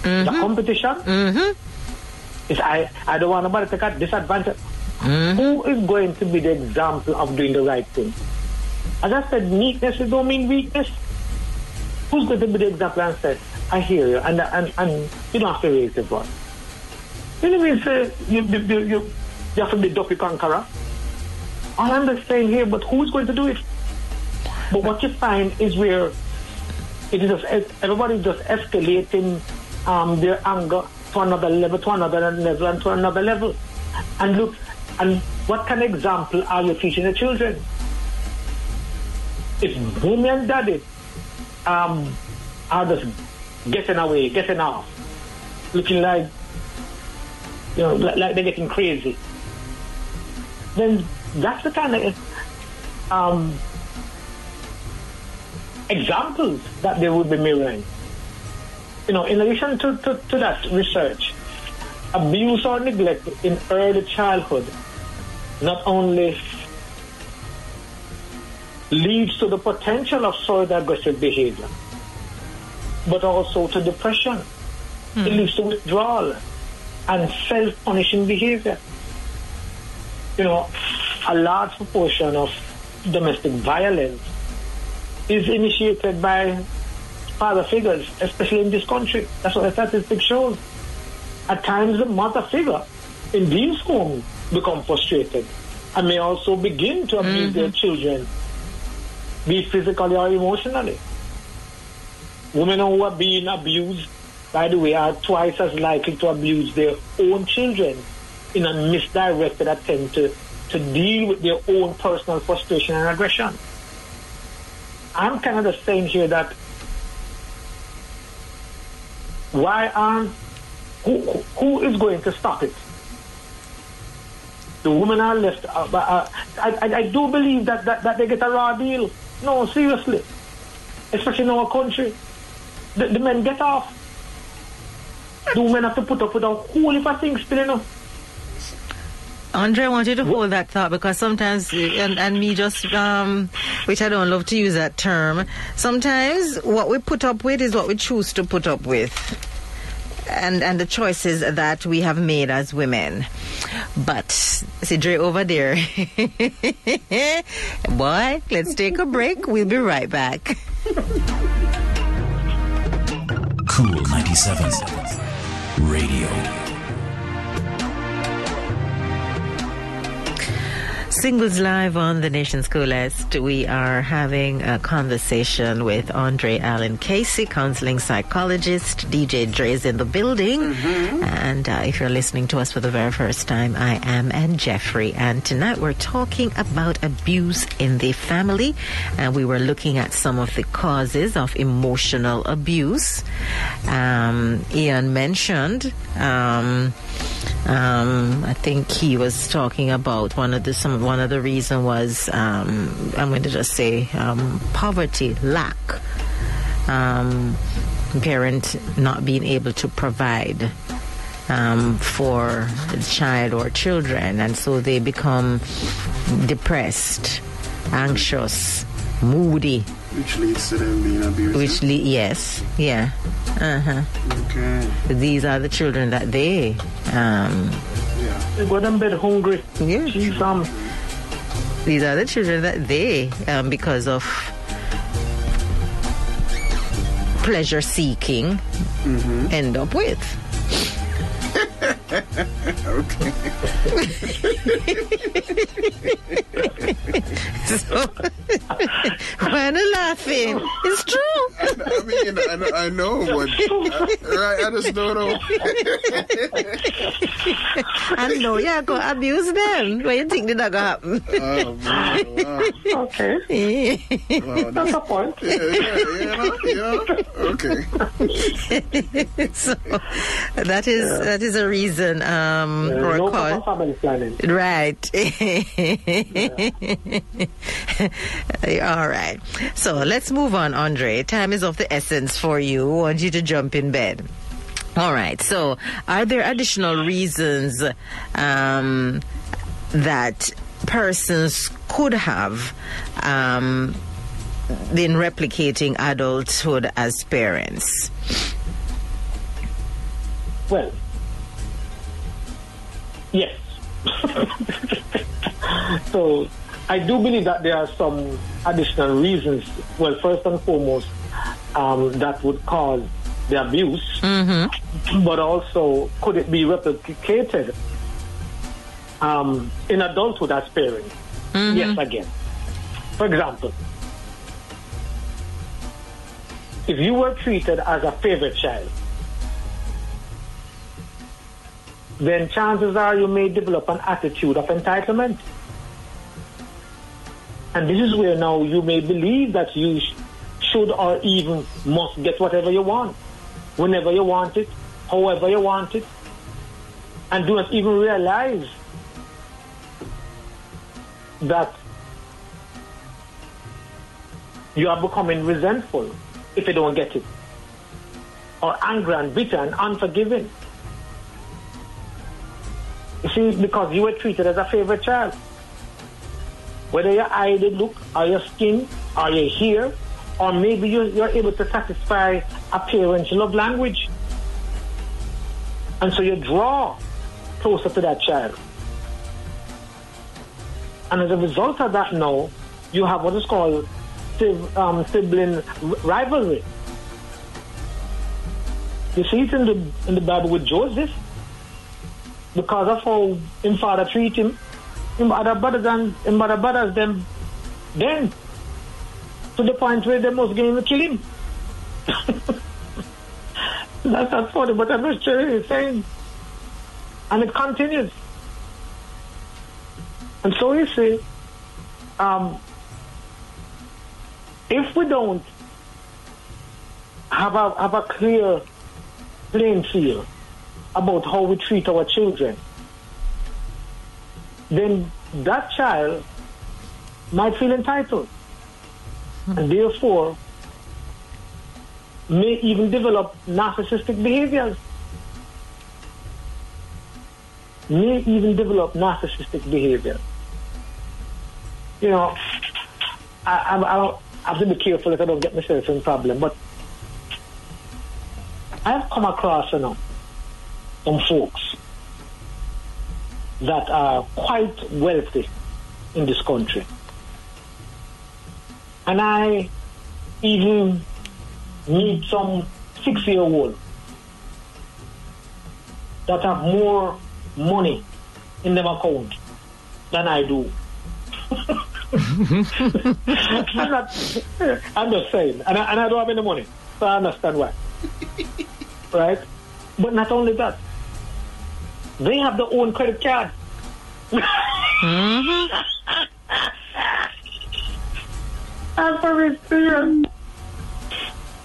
is a competition. Mm-hmm. Is I I don't want nobody to take disadvantage. Who is going to be the example of doing the right thing? As I said, meekness is don't mean weakness. Who's going to be the example and say, I hear you, and and, and you don't have to raise your voice. You know what I mean? Say, you, you, you, you, you have to be dopey conqueror. Just saying here, but who's going to do it? But what you find is where it is just, everybody's just escalating um, their anger to another level, to another level, and to another level. And look, and what kind of example are you teaching the children? If mommy and daddy um, are just getting away, getting off, looking like, you know, like, like they're getting crazy, then that's the kind of um, examples that they would be mirroring. You know, in addition to, to, to that research, abuse or neglect in early childhood not only leads to the potential of further aggressive behavior, but also to depression. It leads to withdrawal and self-punishing behavior. You know, a large proportion of domestic violence is initiated by father figures, especially in this country. That's what the statistics shows. At times, the mother figure in these homes become frustrated and may also begin to abuse their mm-hmm. children, be it physically or emotionally. Women who are being abused, by the way, are twice as likely to abuse their own children in a misdirected attempt to, to deal with their own personal frustration and aggression. I'm kind of just saying here that why aren't who, who is going to stop it? The women are left. Uh, uh, I, I, I do believe that, that, that they get a raw deal. No, seriously, especially in our country, the, the men get off. The women have to put up with a whole heap of things, you know. Andre, I want you to hold that thought because sometimes, and, and me just, um, which I don't love to use that term, sometimes what we put up with is what we choose to put up with. And, and the choices that we have made as women. But, Sidre over there. Boy, let's take a break. We'll be right back. Cool 97. Radio. Singles Live on the Nation's Coolest. We are having a conversation with Andre Allen Casey, counseling psychologist. DJ Dre's in the building. And uh, if you're listening to us for the very first time, I am and Jeffrey. And tonight we're talking about abuse in the family. And we were looking at some of the causes of emotional abuse. Um, Ian mentioned. Um, um, I think he was talking about one of the some one of the reason was um, I'm going to just say um, poverty, lack, um, parent not being able to provide um, for the child or children, and so they become depressed, anxious, moody. Which leads to them being abused. Which le- yes, yeah, uh huh. okay. These are the children that they um, Yeah. They go to bed hungry. Yeah. She's um, these are the children that they, um, because of pleasure seeking end up with. Okay. So, why not laughing? It's true. I mean, I know, I know but uh, right, I just don't know. I know you're going to abuse them. What you think did that going to Oh, man, wow. Okay, happen? Wow, that's a point. yeah, yeah, you know, you know. Okay. so that is that is a reason um, Uh, for a no call. proper family planning. Right. All right. So let's move on, Andre. Time is of the essence for you. I want you to jump in bed. All right. So, are there additional reasons um, that persons could have um, been replicating adulthood as parents? Well, yes. so I do believe that there are some additional reasons. Well, first and foremost, um, that would cause the abuse, but also could it be replicated um, in adulthood as parents? Yes, again. For example, if you were treated as a favorite child, then chances are you may develop an attitude of entitlement. And this is where now you may believe that you sh- should or even must get whatever you want, whenever you want it, however you want it, and do not even realize that you are becoming resentful if you don't get it, or angry and bitter and unforgiving. You see, because you were treated as a favorite child. Whether your eye did look, or your skin, or your hair, or maybe you're, you're able to satisfy a parent's love language. And so you draw closer to that child. And as a result of that now, you have what is called um, sibling rivalry. You see it in the, in the Bible with Joseph because of how him father treat him, him other brothers and him other brothers them then to the point where they must going to kill him. That's not funny, but I'm just saying. And it continues. And so you see, um, if we don't have a have a clear playing field about how we treat our children, then that child might feel entitled. And therefore may even develop narcissistic behaviors. May even develop narcissistic behavior. You know, I, I, I have to be careful that I don't get myself in problem, but I've come across, you know, some folks that are quite wealthy in this country. And I even meet some six year old that have more money in their account than I do. I'm, not, I'm just saying, and I, and I don't have any money, so I understand why. right? But not only that, they have their own credit card. I'm very serious.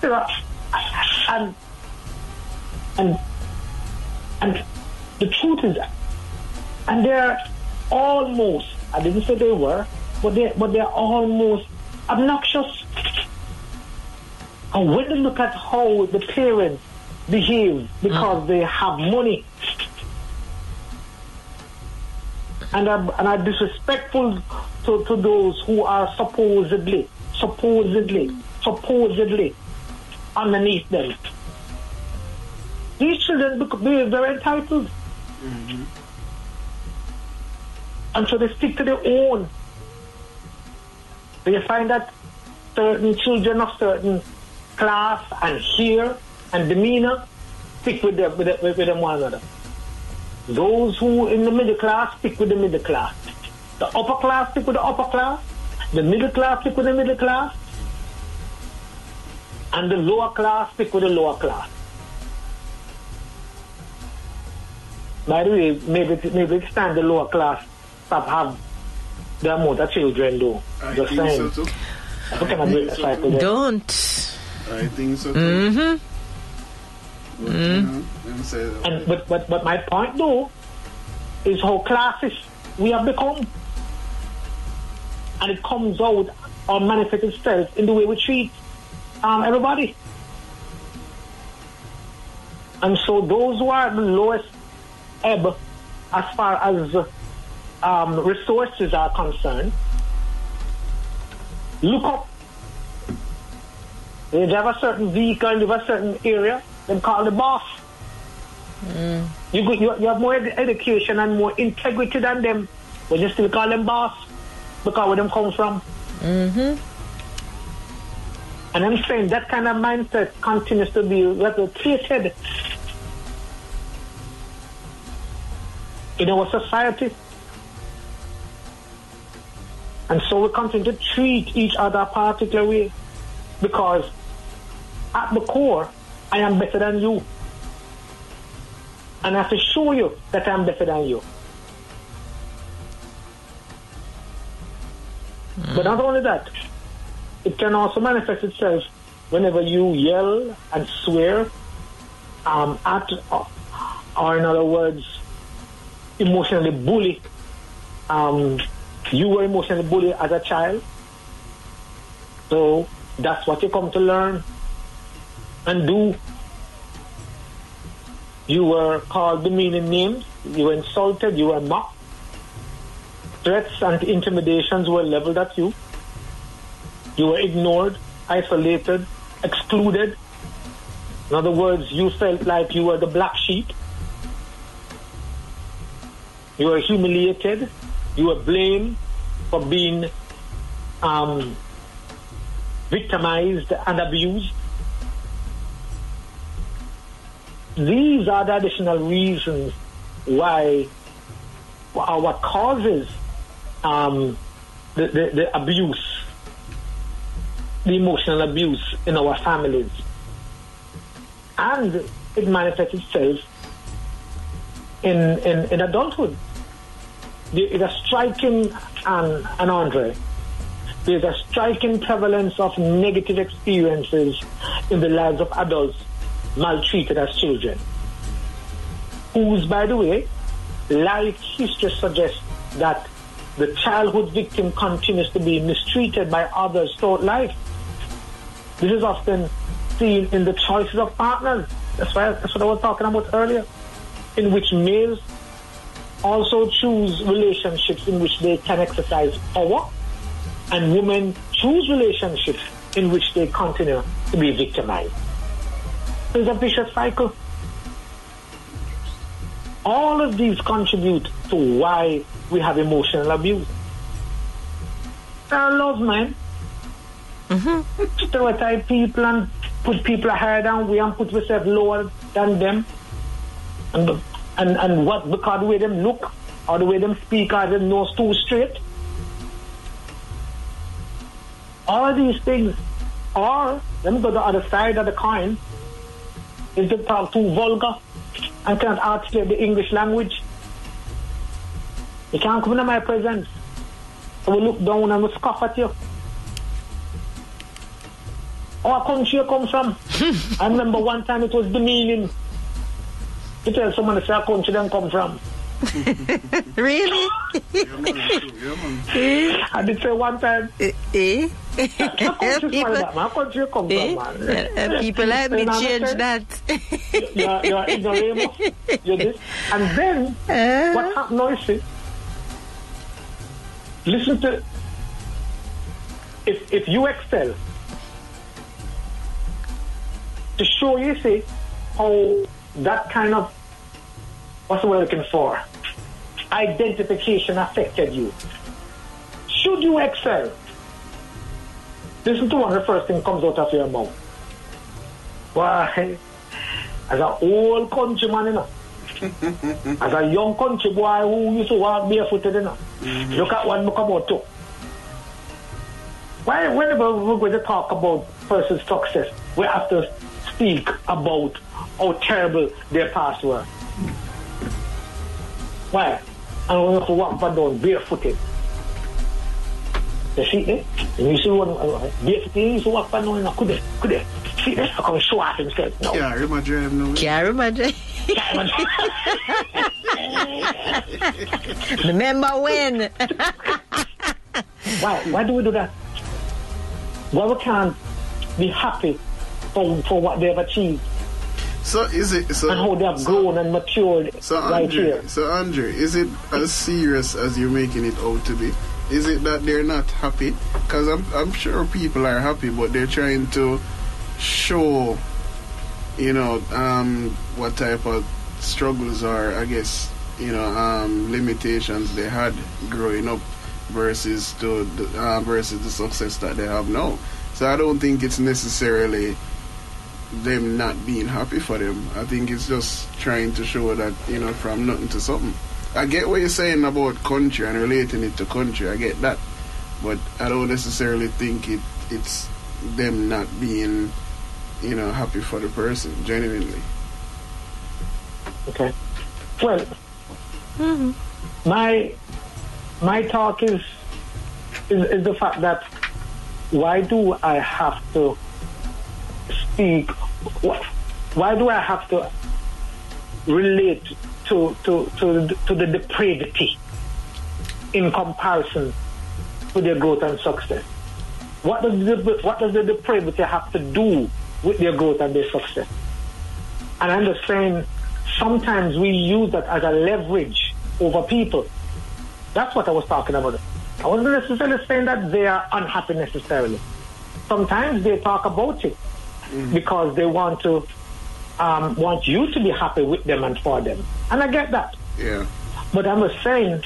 You and and and the truth is, and they're almost. I didn't say they were, but they but they're almost obnoxious. And when you look at how the parents behave because mm. they have money and are, and are disrespectful to, to those who are supposedly, supposedly, supposedly underneath them. These children very entitled. Mm-hmm. And so they stick to their own. You find that certain children of certain class and here and demeanor stick with them, with, them, with them one another. Those who in the middle class stick with the middle class. The upper class stick with the upper class. The middle class stick with the middle class. And the lower class stick with the lower class. By the way, maybe maybe it's time the lower class stop have the amount of children though. I Just think saying. so too. How can I break the cycle? Don't. I think so too. Mm-hmm. But, you know, them say, And but, but but my point though is how classes we have become. And it comes out or manifests itself in the way we treat um, everybody. And so those who are at the lowest ebb as far as um, resources are concerned, look up. They have a certain vehicle, live a certain area, then call the boss. You, go, you, you have more ed- education and more integrity than them, but you still call them boss because where them come from. Mm-hmm. And I'm saying that kind of mindset continues to be replicated in our society. And so we continue to treat each other a particular way because at the core, I am better than you. And I have to show you that I'm better than you. But not only that, it can also manifest itself whenever you yell and swear um, at, or, or in other words, emotionally bully. Um, you were emotionally bullied as a child. So that's what you come to learn and do. You were called demeaning names, you were insulted, you were mocked. Threats and intimidations were leveled at you. You were ignored, isolated, excluded. In other words, you felt like you were the black sheep. You were humiliated. You were blamed for being um, victimized and abused. These are the additional reasons why, or what causes um, the, the, the abuse, the emotional abuse in our families. And it manifests itself in, in, in adulthood. There is a striking, um, and Andre, there's a striking prevalence of negative experiences in the lives of adults maltreated as children, whose, by the way, life history suggests that the childhood victim continues to be mistreated by others throughout life. This is often seen in the choices of partners. That's why that's what I was talking about earlier, in which males also choose relationships in which they can exercise power, and women choose relationships in which they continue to be victimized. It's a vicious cycle. All of these contribute to why we have emotional abuse. I love There mm-hmm. man. Stereotype people and put people higher than we and put ourselves lower than them. And, and, and what, because the way them look or the way them speak or them nose too straight. All of these things are, let me go to the other side of the coin, is the talk too vulgar and cannot articulate the English language. You can't come into my presence. I will look down and will scoff at you. What country you come from? I remember one time it was demeaning to tell someone to say a country they come from. Really? yeah, man, true, yeah, man. I did say one time, eh? People, from that, man? What come eh? Uh, people let me You change that. You're, you're ignoramus. You're this. And then, Uh, what happened now, you see, listen to, if, if you excel, to show you, see, how that kind of, what's the word looking for? Identification affected you. Should you excel, listen to one of the first thing comes out of your mouth. Why? As an old countryman, you know. As a young country boy who used to walk barefooted, you know. Mm-hmm. Look at one look about too. Why, whenever we're going to talk about person's success, we have to speak about how terrible their past were. Why? And we have to walk down barefooted. Up down, could they, could they? See, they come show off himself. No. Yeah, I my drive now. Can't remember. Remember when? Why? Why do we do that? Why we can't be happy for, for what they've achieved So is it so? and how they have so, grown and matured So right here? so Andre, is it as serious as you're making it out to be? Is it that they're not happy? Because I'm I'm sure people are happy, but they're trying to show, you know, um, what type of struggles or I guess you know um, limitations they had growing up versus to the, uh, versus the success that they have now. So I don't think it's necessarily them not being happy for them. I think it's just trying to show that, you know, from nothing to something. I get what you're saying about country and relating it to country. I get that. But I don't necessarily think it it's them not being, you know, happy for the person, genuinely. Okay. Well, mm-hmm. my my talk is, is is the fact that why do I have to speak? Why do I have to relate to to to to the depravity in comparison to their growth and success? What does the what does the depravity have to do with their growth and their success? And I'm just saying, sometimes we use that as a leverage over people. That's what I was talking about. I wasn't necessarily saying that they are unhappy necessarily. Sometimes they talk about it because they want to um, want you to be happy with them and for them. And I get that. Yeah. But I'm just saying,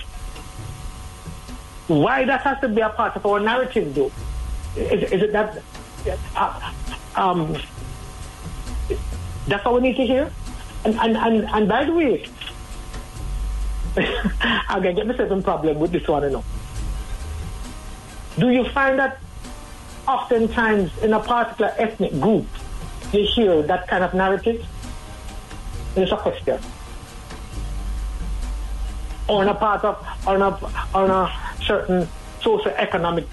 why that has to be a part of our narrative, though? Is, is it that? Uh, um, that's all we need to hear. And and and, and by the way, I'm gonna get myself in problem with this one, you know. Do you find that oftentimes in a particular ethnic group you hear that kind of narrative? It's a question on a part of on a on a certain socio-economic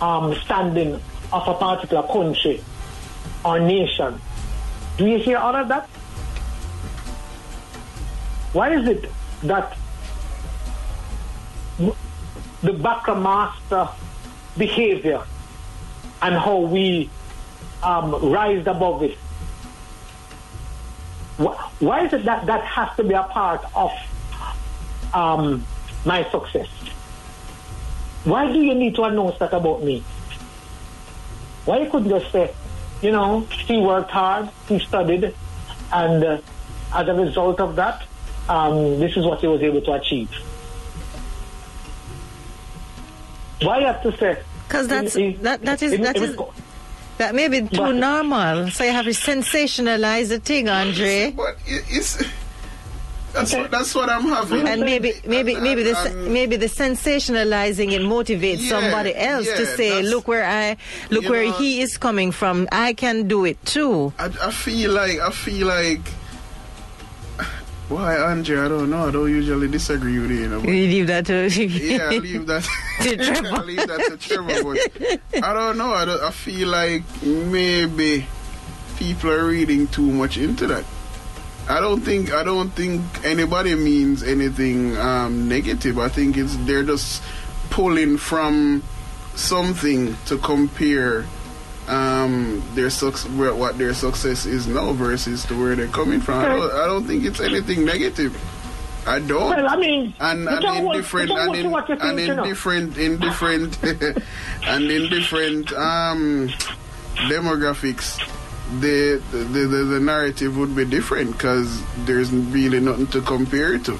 um, standing of a particular country or nation. Do you hear all of that? Why is it that the Master behavior and how we um, rise above it? Why is it that that has to be a part of um, my success? Why do you need to announce that about me? Why you couldn't just say, you know, he worked hard, he studied, and uh, as a result of that, um, this is what he was able to achieve. Why you have to say? Because that's in- in- that that is in- that is that may be too What? normal. So you have to sensationalize the thing, Andre. But it's that's what that's what I'm having. And maybe, maybe, And- maybe the and- maybe the sensationalizing it motivates Yeah, somebody else to say, "Look where I, look where know- he is coming from. I can do it too." I, I feel like I feel like why Andre I don't know. I don't usually disagree with you, you know but You leave that to yeah I leave that To Trevor. I leave that to Trevor but I don't know. I, don't, I feel like maybe people are reading too much into that. I don't think I don't think anybody means anything um, negative. I think it's they're just pulling from something to compare um, their suc- where- what their success is now versus to where they're coming from. I don't, I don't think it's anything negative. I don't. Well, I mean, and you and in want- different and in, and think, in different in different and in different um demographics the the, the, the narrative would be different because there's really nothing to compare it to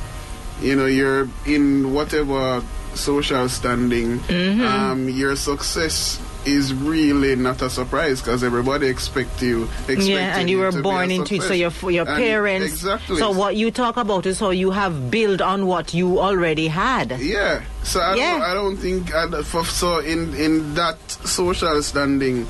you know you're in whatever social standing Mm-hmm. um your success is really not a surprise because everybody expect you. Yeah, and you were born into it. So your your And parents. exactly. So what you talk about is how you have built on what you already had. Yeah. So I Yeah. don't. I don't think. Uh, I, for, so in in that social standing,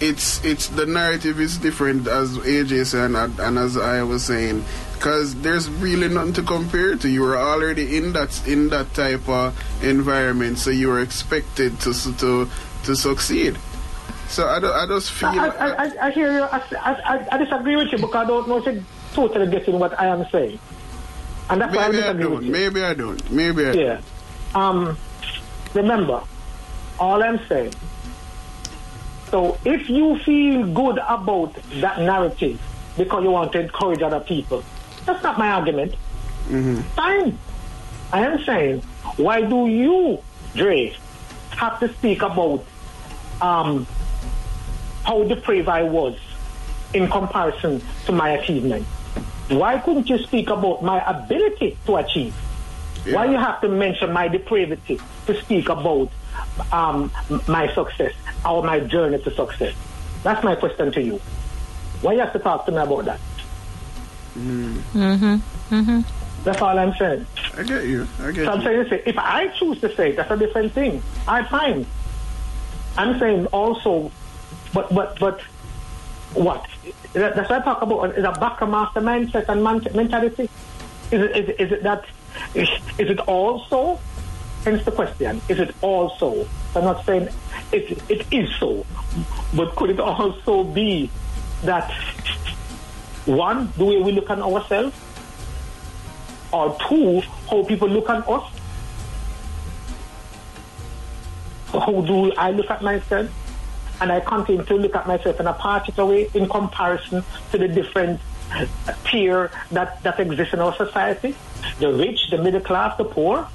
it's it's the narrative is different as AJ said and, and as I was saying, because there's really nothing to compare to. You were already in that in that type of environment, so you were expected to to to succeed. So I, don't, I just feel. I, I, I, I hear you. I, I, I disagree with you because I don't know if you're totally getting what I am saying. And that's why I maybe I don't. Maybe I don't. Maybe I. don't. Yeah. Um, remember, all I'm saying. So if you feel good about that narrative because you want to encourage other people, that's not my argument. Fine. I am saying, why do you, Dre, have to speak about um, how depraved I was in comparison to my achievement? Why couldn't you speak about my ability to achieve? Why you have to mention my depravity to speak about um, my success or my journey to success? That's my question to you. Why you have to talk to me about that? Mm-hmm. That's all I'm saying. I get you. I get So I'm you. saying, if I choose to say it, that's a different thing. I fine. I'm saying also, but but but what? That's what I talk about. Is a backer master mindset and mentality. Is it, is, it- is it that? Is, is it also? Hence the question: Is it also? I'm not saying it. It is so, but could it also be that one, the way we look at ourselves, or two, how people look at us? How do I look at myself? And I continue to look at myself in a particular way in comparison to the different tier that, that exists in our society. The rich, the middle class, the poor.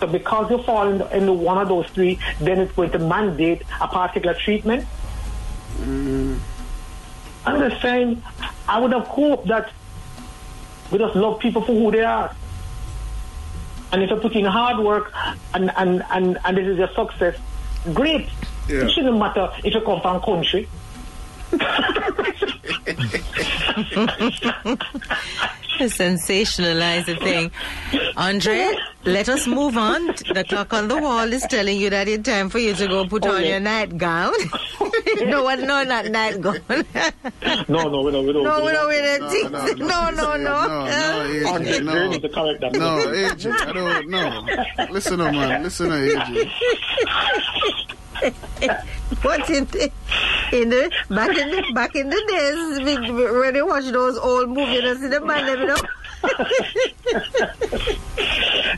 So because you fall in, in one of those three, then it's going to mandate a particular treatment. Mm. I'm just saying, I would have hoped that we just love people for who they are. And if you put in hard work and, and, and, and this is your success, great. Yeah. It shouldn't matter if you come from country. You sensationalize the thing. Andre, let us move on. The clock on the wall is telling you that it's time for you to go put on Okay. your nightgown. no one, no, not nightgown. No, no, we don't. We don't no, do we don't wear No, that. No, no, no. no, no, Andre, AJ, you no. need to correct that. No, AJ, I don't know. Listen, to man, listen, to AJ. What in the, in the back in the back in the days we- we- when you watch those old movies, you see the man, you know.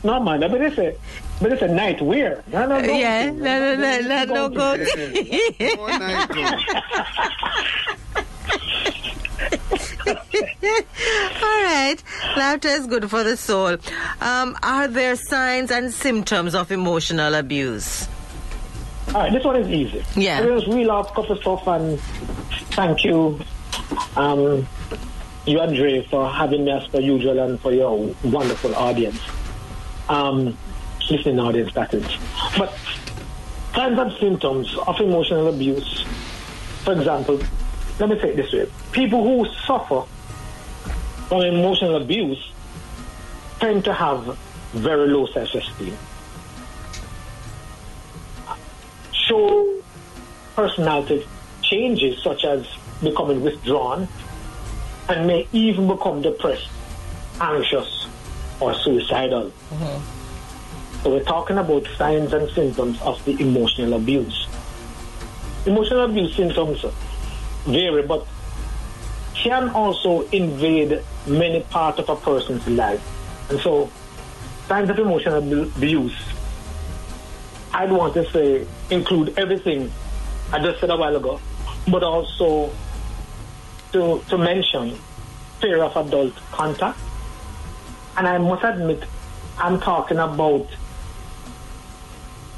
No, man, but it's a, but it's a night wear. No, no, no. yeah, no, no, no, no, no, go. Go night. All right, laughter is good for the soul. Um, are there signs and symptoms of emotional abuse? All right, this one is easy. Yeah. I just reel off a couple stuff and thank you, um, you Andre, for having me as per usual and for your wonderful audience. Um, listening audience, that is. But signs and symptoms of emotional abuse, for example, let me say it this way. People who suffer from emotional abuse tend to have very low self-esteem. show personality changes such as becoming withdrawn and may even become depressed, anxious, or suicidal. Mm-hmm. So we're talking about signs and symptoms of the emotional abuse. Emotional abuse symptoms vary, but can also invade many parts of a person's life. And so signs of emotional abuse I'd want to say include everything I just said a while ago, but also to, to mention fear of adult contact. And I must admit, I'm talking about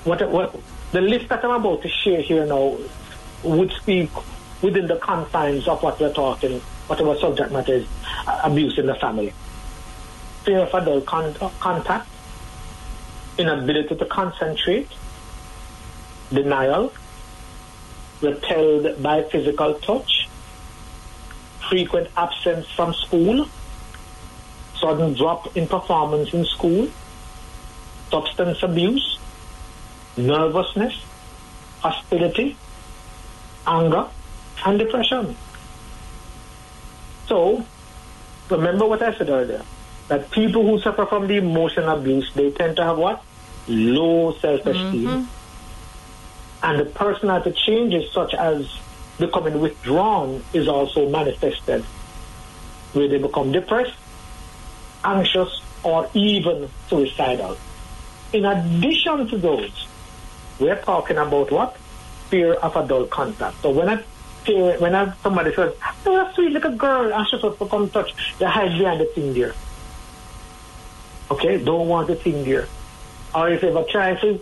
what, what the list that I'm about to share here now would speak within the confines of what we're talking, what our subject matter is, uh, abuse in the family. Fear of adult con- contact, inability to concentrate, denial, repelled by physical touch, frequent absence from school, sudden drop in performance in school, substance abuse, nervousness, hostility, anger, and depression. So, remember what I said earlier, that people who suffer from the emotional abuse, they tend to have what? Low self-esteem. Mm-hmm. And the personality changes such as becoming withdrawn is also manifested, where they become depressed, anxious, or even suicidal. In addition to those, we're talking about what? Fear of adult contact. So when I fear, when I, somebody says, oh, that's sweet little girl, and she's supposed to come touch, they hide behind the thing there. Okay, don't want the thing there. Or if ever try to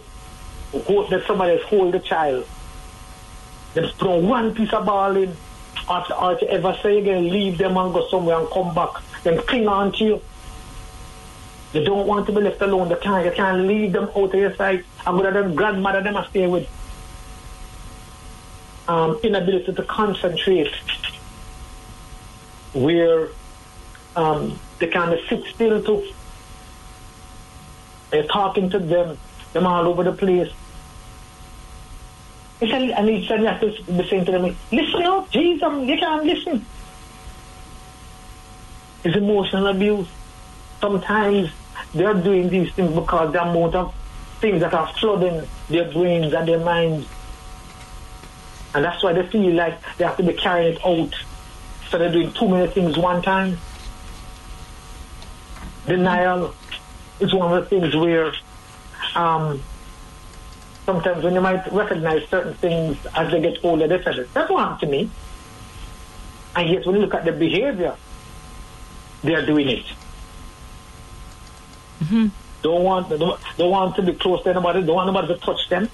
hold, that somebody else hold the child, they throw one piece of ball in, or, or to ever say to leave them and go somewhere and come back, then cling on to you. They don't want to be left alone. They can't, you can't leave them out of your sight. I'm going to them grandmother them I stay with. Um, inability to concentrate where um, they kind of sit still to they're talking to them, them all over the place. He said, and he said, you have to be saying to them, listen up, Jesus, you can't listen. It's emotional abuse. Sometimes they're doing these things because the amount of things that are flooding their brains and their minds. And that's why they feel like they have to be carrying it out. So they're doing too many things one time. Denial is one of the things where um, sometimes when you might recognize certain things as they get older, they say, that's what happened to me. And yet when you look at the behavior, they're doing it. Mm-hmm. Don't want don't, don't want to be close to anybody. Don't want anybody to touch them.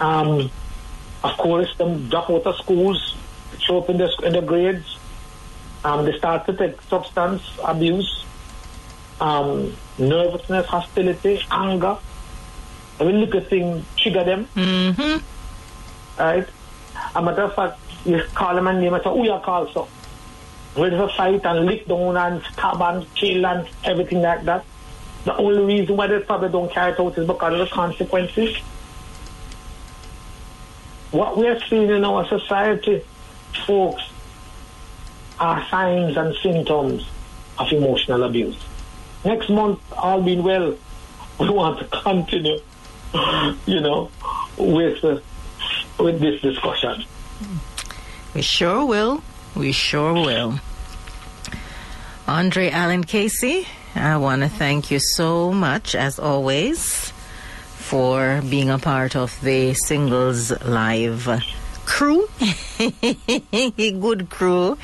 Um, of course, them drop out of schools, show up in the in the grades. Um, they start to take substance abuse, um, nervousness, hostility, anger. Every little thing trigger them. Mm-hmm. Right? A matter of fact, you call them and name and say, who you call so? Ready to fight and lick down and stab and kill and everything like that. The only reason why they probably don't carry it out is because of the consequences. What we're seeing in our society, folks, are signs and symptoms of emotional abuse. Next month, all being well, we want to continue, you know, with uh, with this discussion. We sure will. We sure will. Andre Allen Casey, I want to thank you so much, as always, for being a part of the Singles Live crew. Good crew.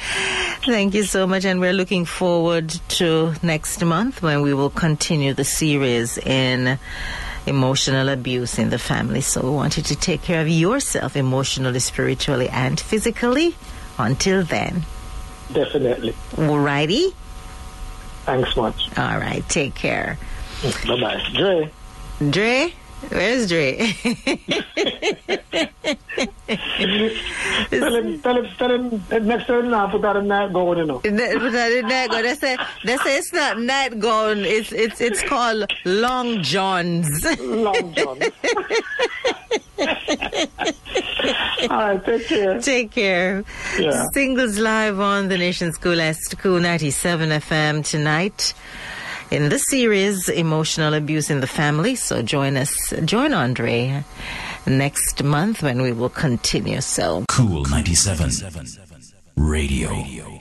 Thank you so much. And we're looking forward to next month when we will continue the series in emotional abuse in the family. So we want you to take care of yourself emotionally, spiritually, and physically. Until then. Definitely. Alrighty. Thanks much. All right. Take care. Bye bye. Dre. Dre? Where's Dre? tell him, tell him, tell him, next time now put out a night gown, you know. Put out a night gown. They say, they say it's not night gown, it's, it's, it's called long johns. Long johns. All right, take care. Take care. Yeah. Singles live on the Nation School at So Cool 97 FM tonight in the series Emotional Abuse in the Family. So join us, join Andre next month when we will continue. So Cool 97 Radio.